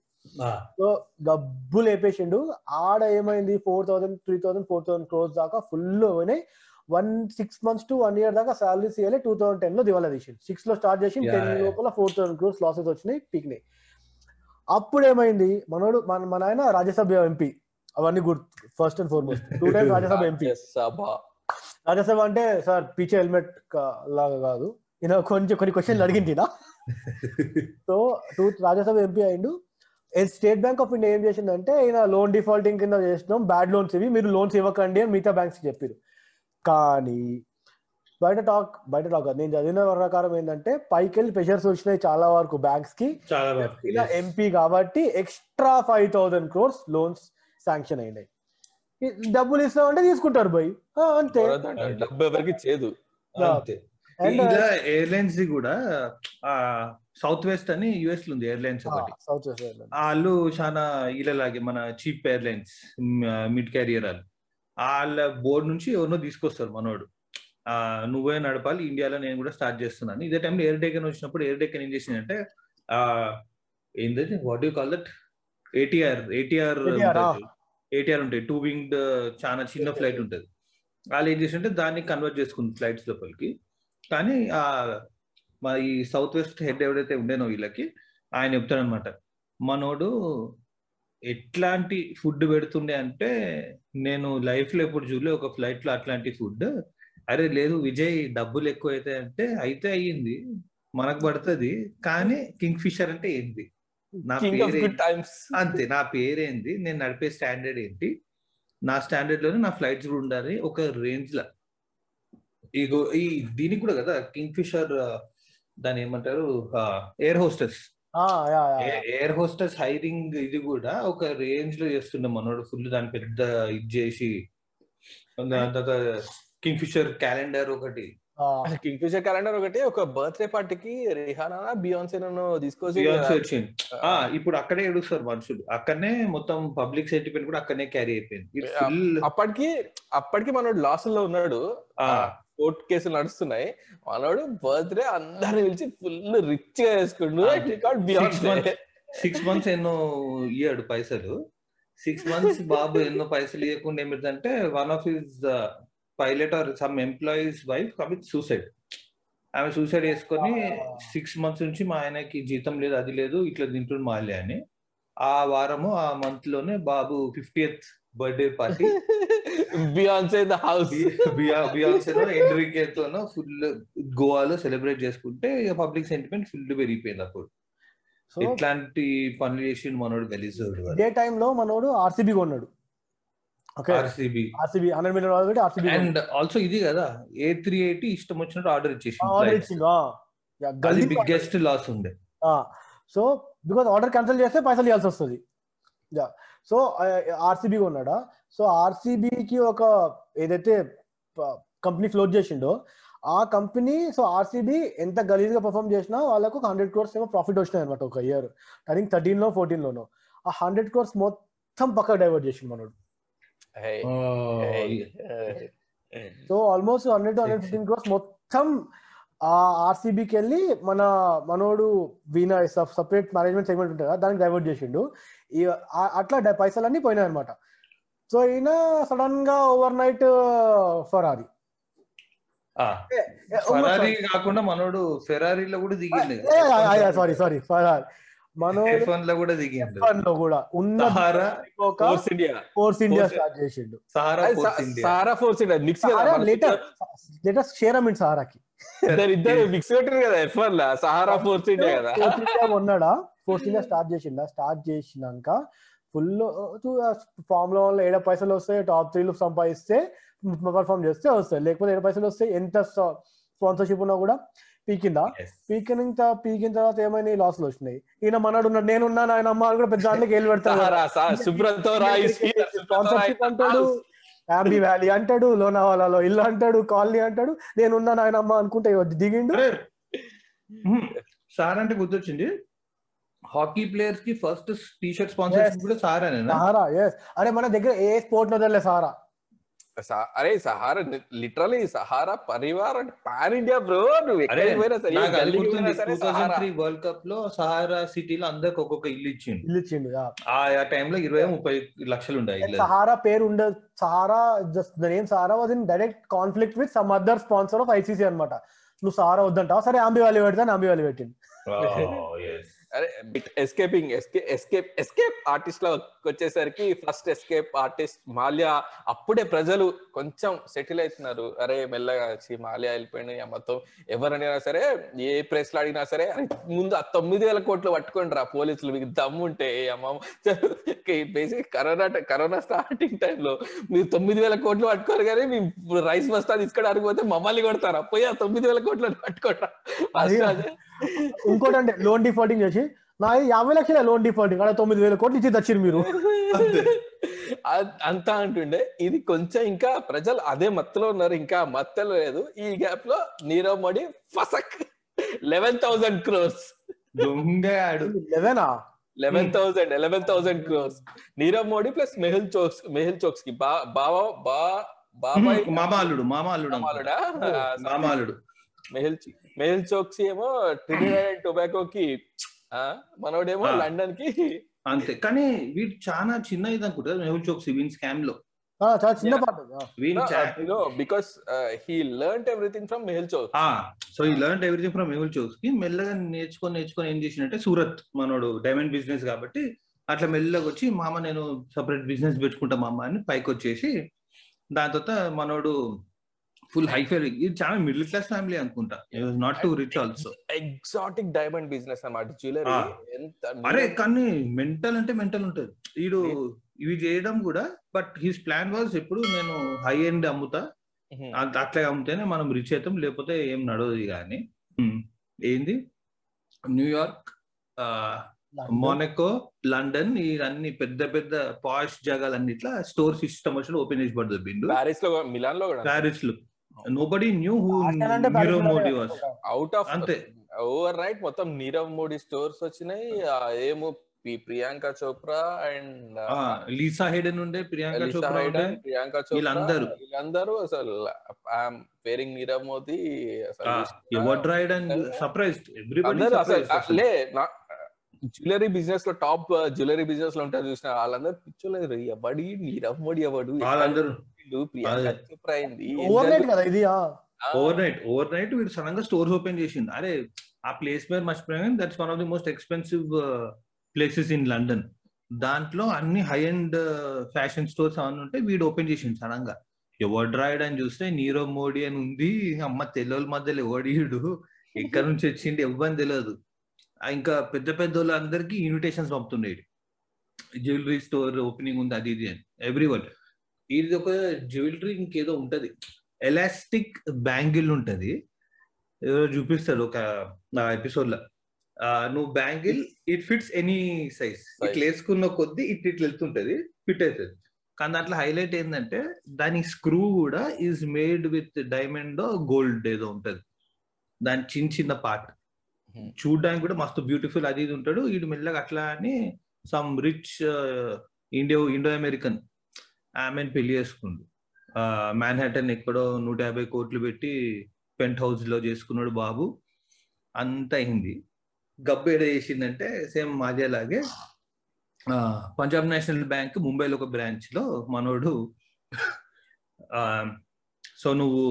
సో గబ్బు లేపేసిండు. ఆడ ఏమైంది? Four thousand three thousand four thousand crores దాకా ఫుల్ పోయినాయి. One six months to one year దాకా సాలరీస్ ఇవ్వాలి టూ థౌసండ్ టెన్లో దివాలా తీసిండు. సిక్స్లో స్టార్ట్ చేసి టెన్. లోపల ఫోర్ థౌసండ్ క్రోర్స్ లాసెస్ వచ్చినాయి పీక్నాయి. అప్పుడు ఏమైంది మనోడు మన మన ఆయన రాజ్యసభ ఎంపీ. అవన్నీ గుర్తు first and foremost two times Rajya Sabha MP. సభ రాజ్యసభ అంటే సార్ పీచే హెల్మెట్ లాగా కాదు. ఈయన కొంచెం కొన్ని క్వశ్చన్లు అడిగింది. సో టూ రాజ్యసభ ఎంపీ అయిండు. స్టేట్ బ్యాంక్ ఆఫ్ ఇండియా ఏం చేసిందంటే ఈయన లోన్ డిఫాల్టింగ్ కింద చేసినాం బ్యాడ్ లోన్స్ ఇవి మీరు లోన్స్ ఇవ్వకండి అని మిగతా బ్యాంక్స్ చెప్పారు. కానీ బయట టాక్ బయట టాక్. నేను చదివిన ప్రకారం ఏంటంటే పైకి వెళ్ళి ప్రెషర్స్ వచ్చినాయి చాలా వరకు బ్యాంక్స్కి. చాలా వరకు ఇలా ఎంపీ కాబట్టి extra five thousand crores loans sanction అయినాయి. డబ్బులు ఇస్తామంటే తీసుకుంటారు బై. అంతే. డబ్బు ఎవరికి చేదు. ఇలా ఎయిర్లైన్స్ ది కూడా ఆ సౌత్ వెస్ట్ అని యుఎస్లో ఉంది ఎయిర్లైన్స్ ఒకటి. సౌత్ వెస్ట్ వాళ్ళు చాలా ఇలాగే మన చీప్ ఎయిర్లైన్స్ మిడ్ క్యారియర్ వాళ్ళు. వాళ్ళ బోర్డు నుంచి ఎవరినో తీసుకొస్తారు మనోడు. ఆ నువ్వే నడపాలి ఇండియాలో నేను కూడా స్టార్ట్ చేస్తున్నాను. ఇదే టైంలో ఎయిర్ డేకన్ వచ్చినప్పుడు ఎయిర్ డేకన్ ఏం చేసిందంటే ఆ ఏంటది what you call that ATR ATR. ATR ఉంటాయి టూ వింగ్డ్ చాలా చిన్న ఫ్లైట్ ఉంటుంది. వాళ్ళు ఏం చేసింటే దాన్ని కన్వర్ట్ చేసుకుంది ఫ్లైట్స్ లోపలికి. కానీ ఆ మా ఈ సౌత్ వెస్ట్ హెడ్ ఎవరైతే ఉండేనో వీళ్ళకి ఆయన చెప్తాడనమాట మనోడు ఎట్లాంటి ఫుడ్ పెడుతుండే అంటే నేను లైఫ్లో ఎప్పుడు చూడలే. ఒక ఫ్లైట్లో అట్లాంటి ఫుడ్. అరే లేదు విజయ్ డబ్బులు ఎక్కువ అయితే అంటే అయితే అయ్యింది. మనకు పడుతుంది. కానీ కింగ్ ఫిషర్ అంటే ఏంది? నా పేరు అంతే నా పేరేంది? నేను నడిపే స్టాండర్డ్ ఏంటి? నా స్టాండర్డ్లోనే నా ఫ్లైట్స్ కూడా ఉండాలి. ఒక రేంజ్ లా ఇగో ఈ దీనికి కూడా కదా కింగ్ ఫిషర్ దాని ఏమంటారు? Air hostess. Air hostess hiring ఇది కూడా ఒక రేంజ్లో చేస్తుండే మనోడు ఫుల్ దాని పెద్ద ఇది చేసి. కింగ్ ఫిషర్ క్యాలెండర్ ఒకటి. కింగ్ ఫిషర్ క్యాలెండర్ ఒకటి ఒక బర్త్డే పార్టీకి రిహానా బియాన్సే నన్ను తీసుకొచ్చి వచ్చింది. ఆ. ఇప్పుడు అక్కడే ఏడుస్తారు మనుషులు. అక్కడనే మొత్తం పబ్లిక్ సెంటిమెంట్ కూడా అక్కడనే క్యారీ అయిపోయింది. అప్పటికి అప్పటికి మనోడు లాస్లో ఉన్నాడు. కోర్టు కేసులు నడుస్తున్నాయి. మనోడు బర్త్డే అందరిని పిలిచి ఫుల్ రిచ్గా months. సిక్స్ మంత్స్ ఎన్నో ఇయ్యాడు పైసలు. సిక్స్ మంత్స్ బాబు ఎన్నో పైసలు ఇవ్వకుండా ఏమిటంటే one of his pilot or some employees wife commit suicide ఆమె సూసైడ్ చేసుకొని సిక్స్ మంత్స్ నుంచి మా ఆయనకి జీతం లేదు అది లేదు ఇట్లా తింటుండు మాలే అని. ఆ వారము ఆ మంత్లోనే బాబు fiftieth birthday party. Beyonce the house బియాన్సేనో ఎండ్రికేతోనో ఫుల్ గోవాలో సెలబ్రేట్ చేసుకుంటే పబ్లిక్ సెంటిమెంట్ ఫుల్ పెరిగిపోయింది అప్పుడు. ఇట్లాంటి పనులు చేసి మనోడు గలీజోడు ఇదే టైంలో మనోడు ఆర్సీబీ కొన్నాడు. Okay RCB RCB hundred million dollar పెట్టి ఆర్సీబీ అండ్ ఆల్సో ఇది కదా ఏ త్రీ ఎయిటీ ఇష్టం వచ్చినట్టు ఆర్డర్ ఇచ్చేసి ఆర్డర్ బిగ్గెస్ట్ లాస్ ఉండే. సో బికాస్ ఆర్డర్ క్యాన్సిల్ చేస్తే పైసలు ఇవ్వాల్సి వస్తుంది. యా సో ఆర్సీబీ కొన్నాడా? సో ఆర్సీబీకి ఒక ఏదైతే కంపెనీ ఫ్లోట్ చేసిండో ఆ కంపెనీ సో ఆర్సీబీ ఎంత గలీజ్గా పర్ఫామ్ చేసినా వాళ్ళకు ఒక హండ్రెడ్ క్రోర్స్ ఏమో ప్రాఫిట్ వచ్చినాయి అనమాట ఒక ఇయర్ ఐ థింక్ థర్టీన్లో ఫోర్టీన్ లోనో. ఆ హండ్రెడ్ క్రోర్స్ మొత్తం పక్క డైవర్ట్ చేసిండు మనోడు. So almost hundred to hundred fifteen crores మొత్తం ఆ ఆర్సీబీకి వెళ్ళి మన మనోడు వీణ సపరేట్ మేనేజ్మెంట్ సెగ్మెంట్ ఉంటుంది కదా దానికి డైవర్ట్ చేసిండు. అట్లా డ- పైసలన్నీ పోయినాయి అనమాట సో ఈయన సడన్గా ఓవర్ నైట్ ఫరారీ ఫెరారీ కాకుండా మనోడు ఫెరారీలో కూడా దిగింది సారీ సారీ ఫరారీ మనోడు లో కూడా దిగిండు. F1 లో కూడా. ఉన్న సహారా ఒక Force India Force India Force- start చేసిండు సహారా ఫోర్స్ ఇండియా సారా Force India mix Sahara later latest share అమ్మిండ్ సహారాకి ఇద్దరు మిక్స్ పెట్టారు కదా ఎఫ్ వన్ లా సహారా ఫోర్స్ ఇండియా కదా. ఉన్నాడా ఫోర్స్ ఇండియా స్టార్ట్ చేసిండా? స్టార్ట్ చేసినాక ఫుల్ ఫామ్లో ఏడ పైసలు వస్తాయి టాప్ త్రీలు సంపాదిస్తే పర్ఫామ్ చేస్తే వస్తాయి. లేకపోతే ఏడ పైసలు వస్తాయి ఎంత స్పాన్సర్షిప్ ఉన్నా కూడా పీకిందా. పీకిన పీకిన తర్వాత ఏమైనా లాస్లు వచ్చినాయి. ఈయన మనడు ఉన్నాడు నేనున్నాను ఆయన అమ్మ కూడా పెద్ద దాంట్లోకి వెళ్ళి రాయ్ స్పాన్సర్షిప్ అంటాడు యాంబీ వ్యాలీ అంటాడు లోనావాలాలో ఇల్లు అంటాడు కాలనీ అంటాడు. నేనున్నాను ఆయన అమ్మ అనుకుంటే దిగిండు. హ్మ్. సార్ అంటే గుర్తొచ్చింది. హాకీ ప్లేయర్స్కి ఫస్ట్ టీ షర్ట్ స్పాన్సర్షిప్ కూడా సార్ సహారా ఎస్ అరే మన దగ్గర ఏ స్పోర్ట్ వదలలే సహారా సా- అరే సహారా లిటరలీ సహారా పరివార్ అంటే పాన్ ఇండియా బ్రో నువ్వు వరల్డ్ కప్లో సహారా. సిటీలో అందరికి ఒక్కొక్క ఇల్లు ఇచ్చిండు. ఇల్లు ఇచ్చిండు. ఆ టైంలో ఇరవై ముప్పై లక్షలు ఉండే ఇల్లు సహారా పేరు ఉండదు Sahara just the name Sahara was in direct conflict with some other sponsor of ICC అన్నమాట. నువ్వు సహారా వద్దంటావు? సరే అంబి వ్యాలీ పెడతాను అంబి వ్యాలీ పెట్టింది అరే ఎస్కేపింగ్ ఎస్కేప్ ఎస్కేప్ ఆర్టిస్ట్లో వచ్చేసరికి ఫస్ట్ ఎస్కేప్ ఆర్టిస్ట్ మాల్యా. అప్పుడే ప్రజలు కొంచెం సెటిల్ అవుతున్నారు అరే మెల్లగా ఛీ, మాల్యా వెళ్ళిపోయింది ఆ మొత్తం ఎవరైనా సరే ఏ ప్రెస్లో అడిగినా సరే అరే ముందు ఆ తొమ్మిది వేల కోట్లు పట్టుకోండి రా పోలీసులు. మీకు దమ్ముంటే అమ్మ బేసిక్ కరోనా కరోనా స్టార్టింగ్ టైంలో మీరు తొమ్మిది వేల కోట్లు పట్టుకోరు కానీ మీ రైస్ బస్తా తీసుకోవడానికి పోతే మమ్మల్ని కొడతారా? పోయి ఆ తొమ్మిది వేల కోట్లు పట్టుకోరా అది- ఇంకోటి అంటే లోన్ డిఫాల్టింగ్ చేసి నా యాభై లక్షల లోన్ డిఫాల్ట్ ఇక్కడ తొమ్మిది వేల కోట్లు ఇచ్చి తెచ్చారు మీరు. అంతే. అ- అంతా అంటుండే ఇది కొంచెం ఇంకా ప్రజలు అదే మత్తులో ఉన్నారు ఇంకా మత్తలో లేదు. ఈ గ్యాప్లో నీరవ్ మోడీ ఫసక్. లెవెన్ థౌసండ్ క్రోర్స్ దొంగ ఆడు లెవెనా eleven thousand eleven thousand crores Nirav Modi plus Mehul Choksi Mehul చోక్స్కి బా బావా బా బాబాయ్ మామ అల్లుడు మామ అల్లుడు అనుకుంటా. మాలుడా మామ అల్లుడు మెహుల్ మెహుల్ చోక్స్ ఏమో ట్రినిడాడ్ అండ్ టొబాకో కి మనోడేమో ఆ. లండన్కి అంతే. కానీ వీడు చాలా చిన్న ఇది అనుకుంటా. మెహుల్ చోక్సీ వీన్ స్కామ్లో ఆ, చాలా చిన్న పాట Wien because he learn everything from Mehul Choksi so ఈ learn everything from Mehul Choksi మెల్లగా నేర్చుకొని నేర్చుకొని ఏం చేసినట్టే సూరత్ మనోడు డైమండ్ బిజినెస్ కాబట్టి అట్లా మెల్లగా వచ్చి మామ నేను సపరేట్ బిజినెస్ పెట్టుకుంటా మామ అని పైకి వచ్చేసి దాని తర్వాత మనోడు ఫుల్ హైఫై ఇది చాలా మిడిల్ క్లాస్ ఫ్యామిలీ అనుకుంటా. Not to rich also exotic diamond business అన్నమాట. జ్యువెలరీ అరే కానీ మెంటల్ అంటే మెంటల్ ఉంటది. వీడు ఇవి చేయడం కూడా బట్ హిస్ ప్లాన్ వాజ్ ఎప్పుడు నేను హై ఎండ్ అమ్ముతా. అంత అట్లా అమ్మితేనే మనం రిచ్ అవుతాం లేకపోతే ఏం నడవదు కానీ ఏంది? న్యూయార్క్ మొనాకో లండన్ ఇవన్నీ పెద్ద పెద్ద పాష్ జగాలన్నిట్లా స్టోర్ సిస్టమ్ వచ్చి ఓపెన్ చేసి పడుతుంది బిండు ప్యారిస్లో మిలాన్లో ప్యారిస్లో. న్యూ హూ Fashion అంటే Nirav Paris Modi was out of అంతే. ఓవర్ నైట్ మొత్తం నీరవ్ మోడీ స్టోర్స్ వచ్చినాయి. ఏమో Priyanka Chopra and Lisa Haydon ఉండే ప్రియాంక చోప్రా ప్రియాంక చోప్రా వీళ్ళందరూ. వీళ్ళందరూ అసలు ఐఎమ్ పేరింగ్ నీరవ్ మోదీ అసలు ever dried and surprised everybody లే జ్యువెలరీ బిజినెస్లో టాప్ జ్యువెలరీ బిజినెస్లో ఉంటారు చూసిన వాళ్ళందరూ పిచ్చోలేదు ఎవడి నీరవ్ మోడీ ఎవడు వాళ్ళందరూ. వీళ్ళు ప్రియాంక అదే. చోప్రా అయింది ఓవర్ నైట్ కదా ఇది ఆ. ఓవర్ నైట్ ఓవర్ నైట్ వీడు సడన్గా స్టోర్స్ ఓపెన్ చేసిండు. అరే ఆ ప్లేస్ పేరు మర్చిపోయాను. That's one of the most expensive places in London దాంట్లో అన్ని హై అండ్ ఫ్యాషన్ స్టోర్స్ అవన్నీ ఉంటే వీడు ఓపెన్ చేసిండు సడన్గా ఎవడు రాయడు అని చూస్తే నీరవ్ మోడీ అని ఉంది. అమ్మ తెల్లల మధ్యలో ఎవడీయుడు ఎక్కడి నుంచి వచ్చిండు? ఇవ్వని తెలియదు ఇంకా పెద్ద పెద్ద వాళ్ళందరికీ ఇన్విటేషన్స్ పంపుతున్నాడు జ్యువెలరీ స్టోర్ ఓపెనింగ్ ఉంది అది ఇది అని. ఎవ్రీ వన్ ఇది ఒక జ్యువెలరీ ఇంకేదో ఉంటది. ఎలాస్టిక్ బ్యాంగిల్ ఉంటది. ఎవరో చూపిస్తారు ఒక ఎపిసోడ్లో నువ్వు bangle it fits any size ఇట్లా వేసుకున్న కొద్దీ ఇట్ ఇట్లా వెళ్తుంటది ఫిట్ అవుతుంది. కానీ దాంట్లో హైలైట్ ఏంటంటే దాని స్క్రూ కూడా is made with diamond gold ఏదో ఉంటది. దాని చిన్న చిన్న పార్ట్ Hmm. చూడడానికి కూడా మస్తు బ్యూటిఫుల్ అది ఇది ఉంటాడు. వీడు మెల్లగా అట్లా అని సమ్ రిచ్ ఇండియో ఇండో అమెరికన్ ఆమెను పెళ్ళి చేసుకుండు మ్యాన్హాటన్ ఎక్కడో నూట యాభై కోట్లు పెట్టి పెంట్ హౌస్లో చేసుకున్నాడు బాబు. అంత అయింది. గబ్బు ఏడ చేసిందంటే సేమ్ మాదేలాగే పంజాబ్ నేషనల్ బ్యాంక్ ముంబైలో ఒక బ్రాంచ్లో మనోడు ఆ, సో నువ్వు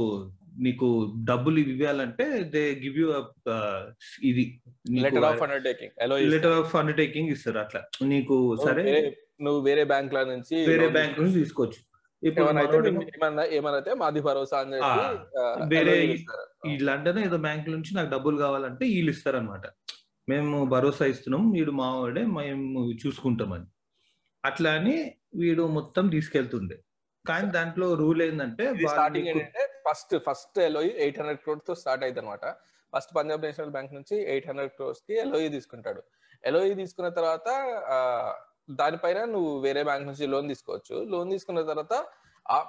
నీకు డబ్బులు ఇవి ఇవ్వాలంటే దే గివ్ యూ ఇది లెటర్ ఆఫ్ అండర్టేకింగ్ ఇస్తారు అట్లా. నీకు సరే నువ్వు వేరే బ్యాంక్ ల నుంచి వేరే బ్యాంక్ నుంచి తీసుకోవచ్చు. ఇప్పుడు ఏమన్నా మాది భరోసా అని చెప్పి వేరే లండన్ ఏదో బ్యాంక్ నుంచి నాకు డబ్బులు కావాలంటే వీళ్ళు ఇస్తారనమాట మేము భరోసా ఇస్తున్నాం వీడు మావాడే మేము చూసుకుంటామని అట్లా అని వీడు మొత్తం తీసుకెళ్తుండే. కానీ దాంట్లో రూల్ ఏంటంటే స్టార్టింగ్ ఏంటంటే first first LOE eight hundred క్రోడ్తో start అయింది అనమాట ఫస్ట్ పంజాబ్ నేషనల్ బ్యాంక్ నుంచి ఎయిట్ హండ్రెడ్ క్రోర్స్కి ఎల్ఓఈ తీసుకుంటాడు. ఎల్ఓఈ తీసుకున్న తర్వాత దానిపైన నువ్వు వేరే బ్యాంక్ నుంచి లోన్ తీసుకోవచ్చు. లోన్ తీసుకున్న తర్వాత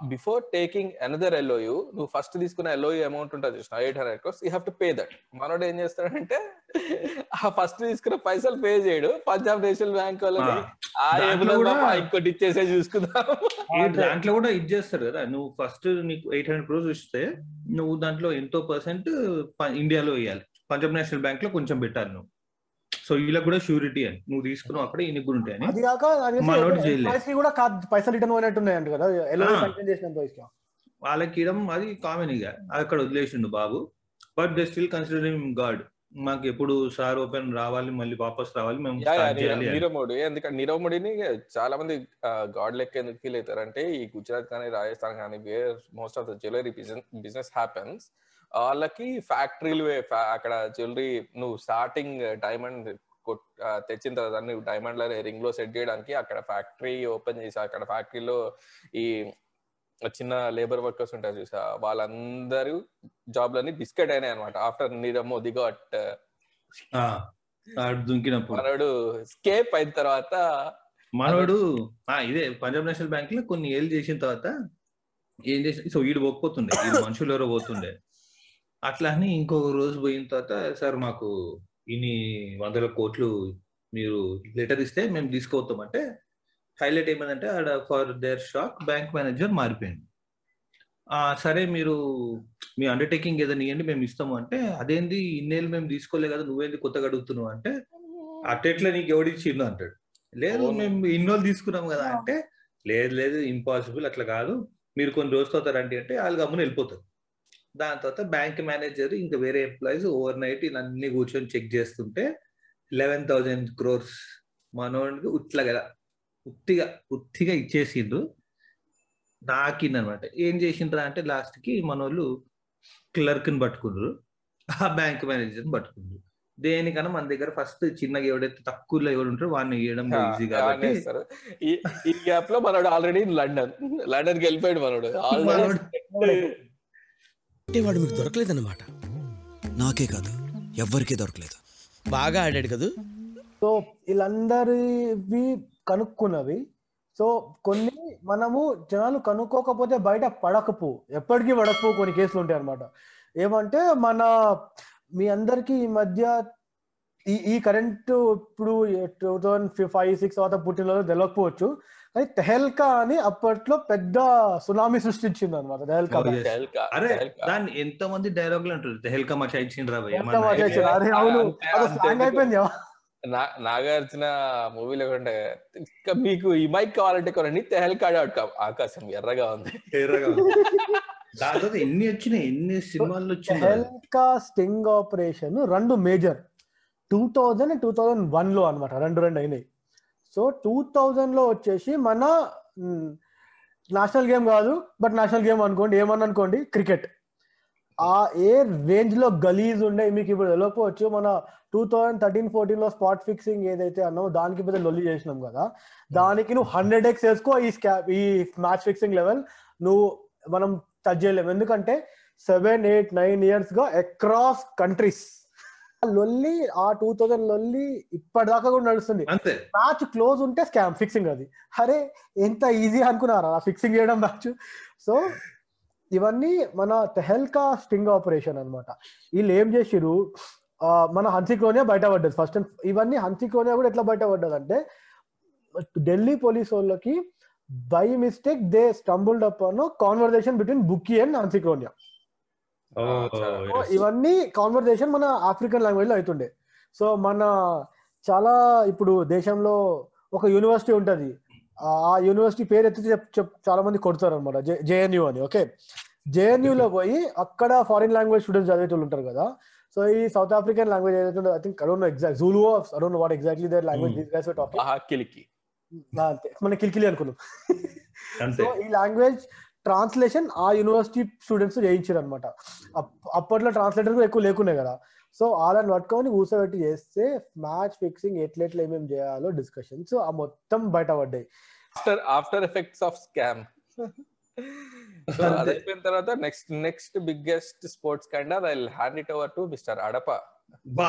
బిఫోర్ టేకింగ్ అనదర్ ఎల్ఓయు నువ్వు ఫస్ట్ తీసుకున్న ఎల్ఓయు అమౌంట్ ఉంటుంది చూసిన eight hundred crores you have to pay that మనోడు ఏం చేస్తాడంటే ఆ ఫస్ట్ తీసుకున్న పైసలు పే చేయడు. పంజాబ్ నేషనల్ బ్యాంక్ వాళ్ళకి ఆ, ఇంకోటి ఇచ్చేసే చూసుకుందాం. దాంట్లో కూడా ఇది చేస్తారు కదా. నువ్వు ఫస్ట్ నీకు ఎయిట్ హండ్రెడ్ క్రోర్స్ ఇస్తే నువ్వు దాంట్లో ఎంతో పర్సెంట్ ఇండియాలో వేయాలి పంజాబ్ నేషనల్ బ్యాంక్లో కొంచెం పెట్టాలి నువ్వు. సో వీళ్ళకి కూడా షూరిటీ అని. నువ్వు తీసుకున్నావు అక్కడ ఈయనకి కూడా ఉంటాయని. అది కాక కూడా కాదు పైసలు రిటర్న్ పోయినట్టు ఉన్నాయంట కదా చేసిన. వాళ్ళకి ఇవ్వడం అది కామన్ ఇక. అక్కడ వదిలేసిండు బాబు. But they still considering god మాకు ఎప్పుడు సార్ ఓపెన్ రావాలి మళ్ళీ వాపస్ రావాలి మేము నీరవ్- మోడీ ఎందుకంటే నీరవ్ మోడీని చాలా మంది గాడ్ లెక్క ఎందుకు ఫీల్ అవుతారు అంటే ఈ గుజరాత్ కానీ రాజస్థాన్ కానీ where most of the jewellery business happens వాళ్ళకి ఫ్యాక్టరీలు అక్కడ జ్యువెలరీ నువ్వు స్టార్టింగ్ డైమండ్ తెచ్చిన తర్వాత నువ్వు డైమండ్ రింగ్లో సెట్ చేయడానికి అక్కడ ఫ్యాక్టరీ ఓపెన్ చేసి అక్కడ ఫ్యాక్టరీలో ఈ చిన్న లేబర్ వర్కర్స్ ఉంటారు చూసా? వాళ్ళందరూ జాబ్లన్నీ బిస్కెట్ అయినాయి అనమాట ఆఫ్టర్ నీరవ్ మోదీ గాట్ ఆడు దుంకినప్పుడు. మనోడు స్కేప్ అయిన తర్వాత మనోడు ఆ ఇదే పంజాబ్ నేషనల్ బ్యాంక్లో కొన్ని ఏళ్ళు చేసిన తర్వాత ఏం చేసి సో వీడు పోకపోతుండే. మనుషులు ఎవరో పోతుండే. అట్లా అని ఇంకొక రోజు పోయిన తర్వాత సార్ మాకు ఇన్ని వందల కోట్లు మీరు లెటర్ ఇస్తే మేము తీసుకోవతాం అంటే హైలైట్ ఏమైందంటే ఆడ for their shock bank manager మారిపోయింది సరే మీరు మీ అండర్టేకింగ్ ఏదైనా ఇవ్వండి మేము ఇస్తాము. అంటే అదేంది? ఇన్నేళ్ళు మేము తీసుకోలే కదా నువ్వేంది కొత్తగా అడుగుతున్నావు? అంటే అట్టెట్లా నీకు ఎవడిచ్చిండు అంటాడు. లేదు. మేము ఇన్నోళ్ళు తీసుకున్నాం కదా. అంటే లేదు లేదు ఇంపాసిబుల్ అట్లా కాదు. మీరు కొన్ని రోజులు అవుతారండి అంటే వాళ్ళు గమ్మున వెళ్ళిపోతారు. దాని తర్వాత బ్యాంక్ మేనేజర్ ఇంకా వేరే ఎంప్లాయీస్ ఓవర్ నైట్ అన్ని కూర్చొని చెక్ చేస్తుంటే లెవెన్ థౌజండ్ క్రోర్స్ మనోడికి ఉట్ల కదా ఉత్తిగా ఉత్తిగా ఇచ్చేసిండ్రు నాకిందనమాట. ఏం చేసిండ్రా అంటే లాస్ట్కి మనోళ్ళు క్లర్క్ని పట్టుకుండ్రు ఆ బ్యాంక్ మేనేజర్ని పట్టుకుండ్రు దేనికన్నా మన దగ్గర ఫస్ట్ చిన్నగా ఎవడైతే తక్కువలో ఎవడు ఉంటారో వాడిని ఇవ్వడం ఈజీ కాబట్టి ఈ గ్యాప్లో మనోడు ఆల్రెడీ లండన్ లండన్కి వెళ్ళిపోయాడు మనోడు కొట్టేవాడు మీకు దొరకలేదన్నమాట. నాకే కాదు ఎవ్వరికీ దొరకలేదు. బాగా ఆడాడు కదూ? సో వీళ్ళందరివి కనుక్కున్నవి. సో కొన్ని మనము జనాలు కనుక్కోకపోతే బయట పడకపో. ఎప్పటికీ పడకపో కొన్ని కేసులు ఉంటాయి అనమాట ఏమంటే మన మీ అందరికి ఈ మధ్య ఈ ఈ కరెంట్ ఇప్పుడు టూ థౌజండ్ ఫైవ్ సిక్స్ తర్వాత పుట్టిన తెలియకపోవచ్చు కానీ తెహల్కా అని అప్పట్లో పెద్ద సునామీ సృష్టించింది అనమాట తెహల్కా Oh, yes. అరే దాన్ని ఎంత మంది డైలాగ్లో అంటారు? తెహల్కా మచా ఇచ్చిండ్రా? అయిపోయింది నాగార్జున మూవీలో ఉంటే ఇంకా మీకు ఈ మైక్ కావాలంటే కొనండి. తెహల్కాడ ఆకాశం ఎర్రగా ఉంది. ఎర్రగా ఉంది. తర్వాత ఎన్ని వచ్చినాయి? ఎన్ని సినిమాలు వచ్చినాయి హెల్కా స్టింగ్ ఆపరేషన్ రెండు major. Two thousand two thousand వన్లో అనమాట రెండు రెండు అయినాయి. సో టూ థౌజండ్లో వచ్చేసి మన నేషనల్ గేమ్ కాదు బట్ నేషనల్ గేమ్ అనుకోండి ఏమన్నా అనుకోండి క్రికెట్ ఆ ఏ రేంజ్లో గలీజ్ ఉండే మీకు ఇప్పుడు వెళ్ళకపోవచ్చు మన టూ థౌజండ్ థర్టీన్ ఫోర్టీన్లో స్పాట్ ఫిక్సింగ్ ఏదైతే అన్నామో దానికి పెద్ద లొల్లి చేసినాం కదా. దానికి నువ్వు హండ్రెడ్ ఎక్స్ వేసుకో ఈ స్కా ఈ మ్యాచ్ ఫిక్సింగ్ లెవెల్ నువ్వు మనం టచ్ చేయలేము ఎందుకంటే సెవెన్ ఎయిట్ నైన్ ఇయర్స్గా అక్రాస్ కంట్రీస్ లొల్లి ఆ టూ థౌజండ్ లొల్లి ఇప్పటిదాకా కూడా నడుస్తుంది. మ్యాచ్ క్లోజ్ ఉంటే స్కామ్ ఫిక్సింగ్ అది. అరే ఎంత ఈజీ అనుకున్నారా? ఫిక్సింగ్ చేయడం మ్యాచ్ సో ఇవన్నీ మన తెహల్కా స్టింగ్ ఆపరేషన్ అన్నమాట. వీళ్ళు ఏం చేసిరు మన హన్సిక్లోనే బయటపడ్డది. ఫస్ట్ ఇవన్నీ హన్సిక్లోనే కూడా ఎట్లా బయటపడ్డది అంటే ఢిల్లీ పోలీస్ వాళ్ళకి by mistake they stumbled up an conversation between bookie and హన్సిక్లోనియా. ఇవన్నీ కాన్వర్సేషన్ మన ఆఫ్రికన్ లాంగ్వేజ్లో అవుతుండే సో మన చాలా ఇప్పుడు దేశంలో ఒక యూనివర్సిటీ ఉంటది. ఆ యూనివర్సిటీ పేరు ఎత్తి చెప్ చెప్ చాలా మంది కొడతారు అనమాట జేఎన్యు అని ఓకే? జేఎన్యు లో పోయి అక్కడ ఫారిన్ లాంగ్వేజ్ స్టూడెంట్స్ చదివే వాళ్ళు ఉంటారు కదా. సో ఈ సౌత్ ఆఫ్రికన్ లాంగ్వేజ్ ఏదైతే I think adorn exact Zulu adorn what exactly their language. These guys talking ఆకిలికి అంతే. మన కిలికిలి అనుకున్నాం. సో ఈ లాంగ్వేజ్ ట్రాన్స్లేషన్ ఆ యూనివర్సిటీ స్టూడెంట్స్ చేయించారు అనమాట అప్పట్లో ట్రాన్స్లేటర్ కూడా ఎక్కువ లేకునే కదా. సో వాళ్ళని పట్టుకొని కూర్చోబెట్టి చేస్తే మ్యాచ్ ఫిక్సింగ్ ఎట్లెట్లా ఏమేమి చేయాలో డిస్కషన్స్ ఆ మొత్తం బయటపడ్డాయి. After after effects of scam. అది అయిపోయిన తర్వాత next next biggest sports kinder I hand it over to mister అడప. బా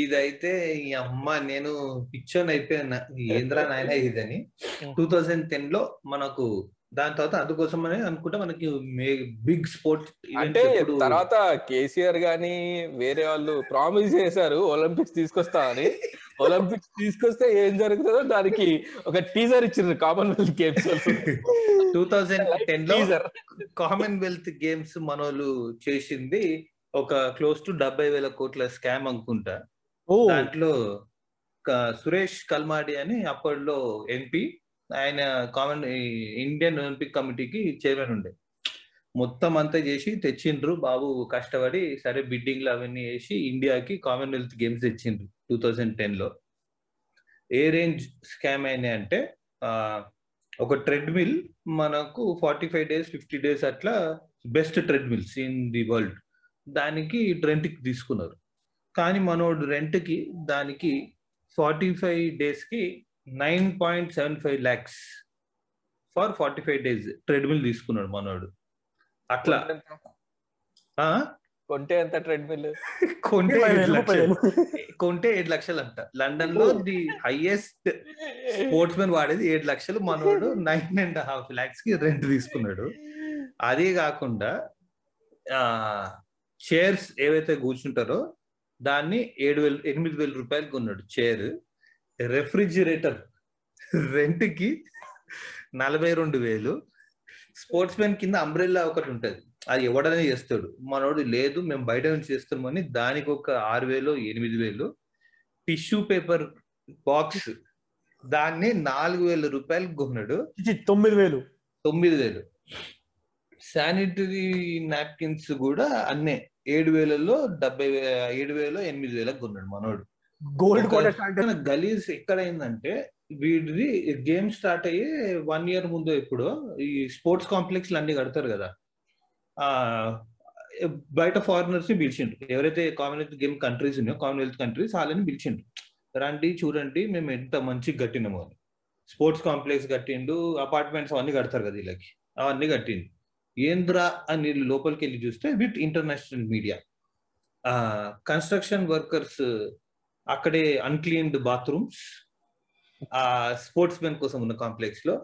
ఇదైతే ఈ అమ్మ నేను పిక్చర్ అయిపోయాను ఏంద్రా నాయన ఇదని. టూ థౌజండ్ టెన్లో మనకు దాని తర్వాత అందుకోసమనే అనుకుంటా మనకి బిగ్ స్పోర్ట్ అంటే తర్వాత కేసీఆర్ గాని వేరే వాళ్ళు ప్రామిస్ చేశారు ఒలింపిక్స్ తీసుకొస్తా అని. ఒలింపిక్స్ తీసుకొస్తే ఏం జరుగుతుందో దానికి ఒక టీజర్ ఇచ్చిండ్రు కామన్వెల్త్ గేమ్స్ టూ థౌజండ్ టెన్లో కామన్వెల్త్ గేమ్స్ మనోళ్ళు చేసింది ఒక క్లోజ్ టు డెబ్బై వేల కోట్ల స్కామ్ అనుకుంటా. దాంట్లో సురేష్ కల్మాడి అని అప్పట్లో ఎంపీ ఆయన కామన్ ఇండియన్ ఒలింపిక్ కమిటీకి చైర్మన్ ఉండే. మొత్తం అంతా చేసి తెచ్చిండ్రు. బాబు కష్టపడి సరే బిడ్డింగ్లు అవన్నీ వేసి ఇండియాకి కామన్వెల్త్ గేమ్స్ తెచ్చిండ్రు టూ థౌజండ్ టెన్లో. ఏ రేంజ్ స్కామ్ అయినాయి అంటే ఒక ట్రెడ్మిల్ మనకు forty five days fifty days అట్లా best treadmills in the world. దానికి రెంట్కి తీసుకున్నారు. కానీ మనోడు రెంట్కి దానికి ఫార్టీ ఫైవ్ డేస్కి nine point seven five lakhs for forty five days treadmill తీసుకున్నాడు మనోడు. అట్లా. ఆ? కొంటే ఎంత ట్రెడ్మిల్ కొంటే ఏడు లక్షలు. కొంటే ఏడు లక్షలు అంట లండన్లో ది హైయెస్ట్ స్పోర్ట్స్ మెన్ వాడేది ఏడు లక్షలు. మనోడు నైన్ అండ్ హాఫ్ లాక్స్కి రెంట్ తీసుకున్నాడు. అదే కాకుండా ఆ చైర్స్ ఏవైతే కూర్చుంటారో దాన్ని ఏడు వేలు ఎనిమిది వేల రూపాయలు కొన్నాడు. చైర్ రెఫ్రిజిరేటర్ రెంట్కి నలభై రెండు వేలు. స్పోర్ట్స్ మెన్ కింద అంబ్రెల్లా ఒకటి ఉంటది. అది ఎవడనే చేస్తాడు. మనోడు లేదు మేము బయట నుంచి చేస్తామని దానికి ఒక ఆరు వేలు ఎనిమిది వేలు. టిష్యూ పేపర్ బాక్స్ దాన్ని నాలుగు వేల రూపాయలు కొన్నాడు. తొమ్మిది వేలు. తొమ్మిది వేలు. శానిటరీ నాప్కిన్స్ కూడా అన్నే. ఏడు వేలలో డెబ్బై ఏడు వేలు ఎనిమిది వేలకు కొన్నాడు మనోడు. గోల్డ్ గలీజ్ ఎక్కడైందంటే వీడిది గేమ్ స్టార్ట్ అయ్యి వన్ ఇయర్ ముందు ఎప్పుడో ఈ స్పోర్ట్స్ కాంప్లెక్స్ అన్ని కడతారు కదా. ఆ బయట ఫారినర్స్ని పిలిచిండ్రు. ఎవరైతే కామన్వెల్త్ గేమ్ కంట్రీస్ ఉన్నాయో కామన్వెల్త్ కంట్రీస్ వాళ్ళని పిలిచిండ్రు. రండి చూడండి మేము ఎంత మంచిగా కట్టినాము అని. స్పోర్ట్స్ కాంప్లెక్స్ కట్టిండు అపార్ట్మెంట్స్ అవన్నీ కడతారు కదా వీళ్ళకి. అవన్నీ కట్టిండు. ఏంద్రా అని లోపలికి వెళ్ళి చూస్తే with international media. Construction workers అక్కడే అన్క్లీన్డ్ బాత్రూమ్స్ ఆ స్పోర్ట్స్ మెన్ కోసం ఉన్న కాంప్లెక్స్లో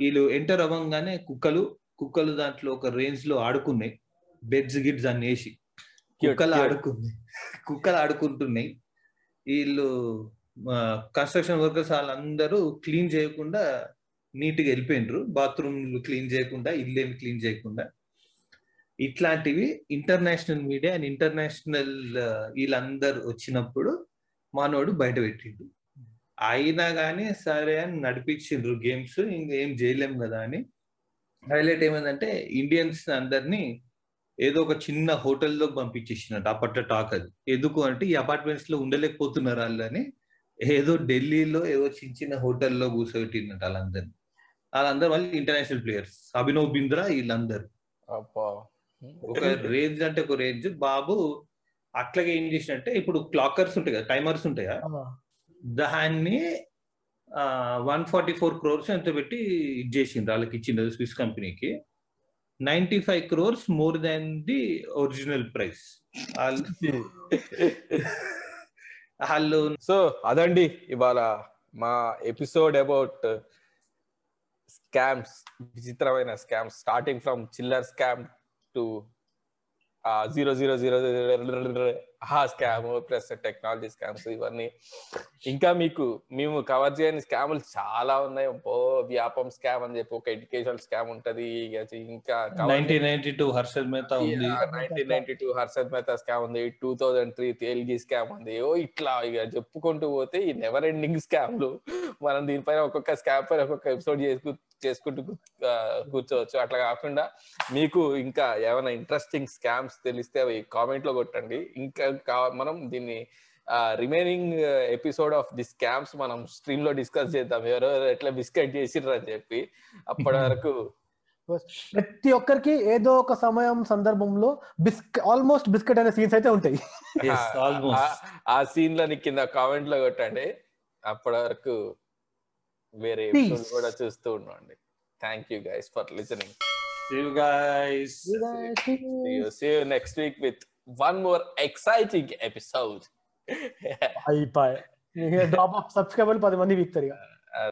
వీళ్ళు ఎంటర్ అవ్వగానే కుక్కలు కుక్కలు దాంట్లో ఒక రేంజ్లో ఆడుకున్నాయి. బెడ్స్ గిడ్స్ అన్ని వేసి. కుక్కలు. ఆడుకున్నాయి. కుక్కలు ఆడుకుంటున్నాయి. వీళ్ళు కన్స్ట్రక్షన్ వర్కర్స్ వాళ్ళందరూ క్లీన్ చేయకుండా నీట్గా వెళ్ళిపోయినరు. బాత్రూమ్ క్లీన్ చేయకుండా ఇల్లు ఏమి క్లీన్ చేయకుండా. ఇట్లాంటివి ఇంటర్నేషనల్ మీడియా అండ్ ఇంటర్నేషనల్ వీళ్ళందరూ వచ్చినప్పుడు మనోడు బయట పెట్టిండు. అయినా కానీ సరే అని నడిపించిండ్రు గేమ్స్ ఇంకేం చేయలేం కదా అని. హైలైట్ ఏమైందంటే ఇండియన్స్ అందరినీ ఏదో ఒక చిన్న హోటల్లో పంపించేసినట్టు అప్పట్లో టాక్ అది. ఎందుకు అంటే ఈ అపార్ట్మెంట్స్లో ఉండలేకపోతున్నారు వాళ్ళని ఏదో ఢిల్లీలో ఏదో చిన్న చిన్న హోటల్లో కూర్చోబెట్టినట్టు వాళ్ళందరినీ. వాళ్ళందరూ మళ్ళీ ఇంటర్నేషనల్ ప్లేయర్స్. అభినవ్ బింద్రా వీళ్ళందరూ. ఒక రేంజ్ అంటే ఒక రేంజ్. బాబు అట్లాగే ఏం చేసినట్టే ఇప్పుడు క్లాకర్స్ ఉంటాయి కదా టైమర్స్ ఉంటాయా? దాన్ని వన్ ఫార్టీ ఫోర్ క్రోర్స్ ఎంత పెట్టి ఇది చేసిండ్రు వాళ్ళకి ఇచ్చిండ్రు స్విస్ కంపెనీకి. Ninety five crores more than the original price. వాళ్ళు సో అదండి ఇవాళ మా ఎపిసోడ్ అబౌట్ స్కామ్స్ విచిత్రమైన scams starting from chiller scam to zero zero zero ఆ స్కామ్ ప్లస్ టెక్నాలజీ స్కామ్స్ ఇవన్నీ. ఇంకా మీకు మేము కవర్ చేయని స్కాములు చాలా ఉన్నాయి. ఓ వ్యాపం స్కామ్ అని చెప్పి ఒక ఎడ్యుకేషనల్ స్కామ్ ఉంటది. ఇక హర్షద్ మెహతా ఉంది. Nineteen ninety two Harshad Mehta scam ఉంది. Two thousand three Telgi scam ఉంది. ఓ ఇట్లా ఇక చెప్పుకుంటూ పోతే ఈ నెవర్ ఎండింగ్ స్కామ్లు. మనం దీనిపైన ఒక్కొక్క స్కామ్ పైన ఒక్కొక్క ఎపిసోడ్ చేసుకు చేసుకుంటూ కూర్చోవచ్చు. అట్లా కాకుండా మీకు ఇంకా ఏమైనా ఇంట్రెస్టింగ్ స్కామ్స్ తెలిస్తే అవి కామెంట్లో కొట్టండి. ఇంకా మనం దీన్ని remaining episode of the scams మనం స్ట్రీమ్లో డిస్కస్ చేద్దాం. ఎవరెవరు ఎట్లా బిస్కెట్ చేసిర్రు అని చెప్పి అప్పటి వరకు. ప్రతి ఒక్కరికి ఏదో ఒక సమయం సందర్భంలో బిస్కెట్ ఆల్మోస్ట్ బిస్కెట్ అనే సీన్స్ అయితే ఉంటాయి. Yes, ఆ- సీన్ లని కింద కామెంట్లో కొట్టండి. అప్పటి వరకు వేరే కూడా చూస్తూ ఉండండి. Thank you guys for listening See you guys. see you next week with one more exciting episode. అయిపోయి డ్రాప్ ఆఫ్ సబ్స్క్రైబర్లు పది మంది వీక్తారు ఇక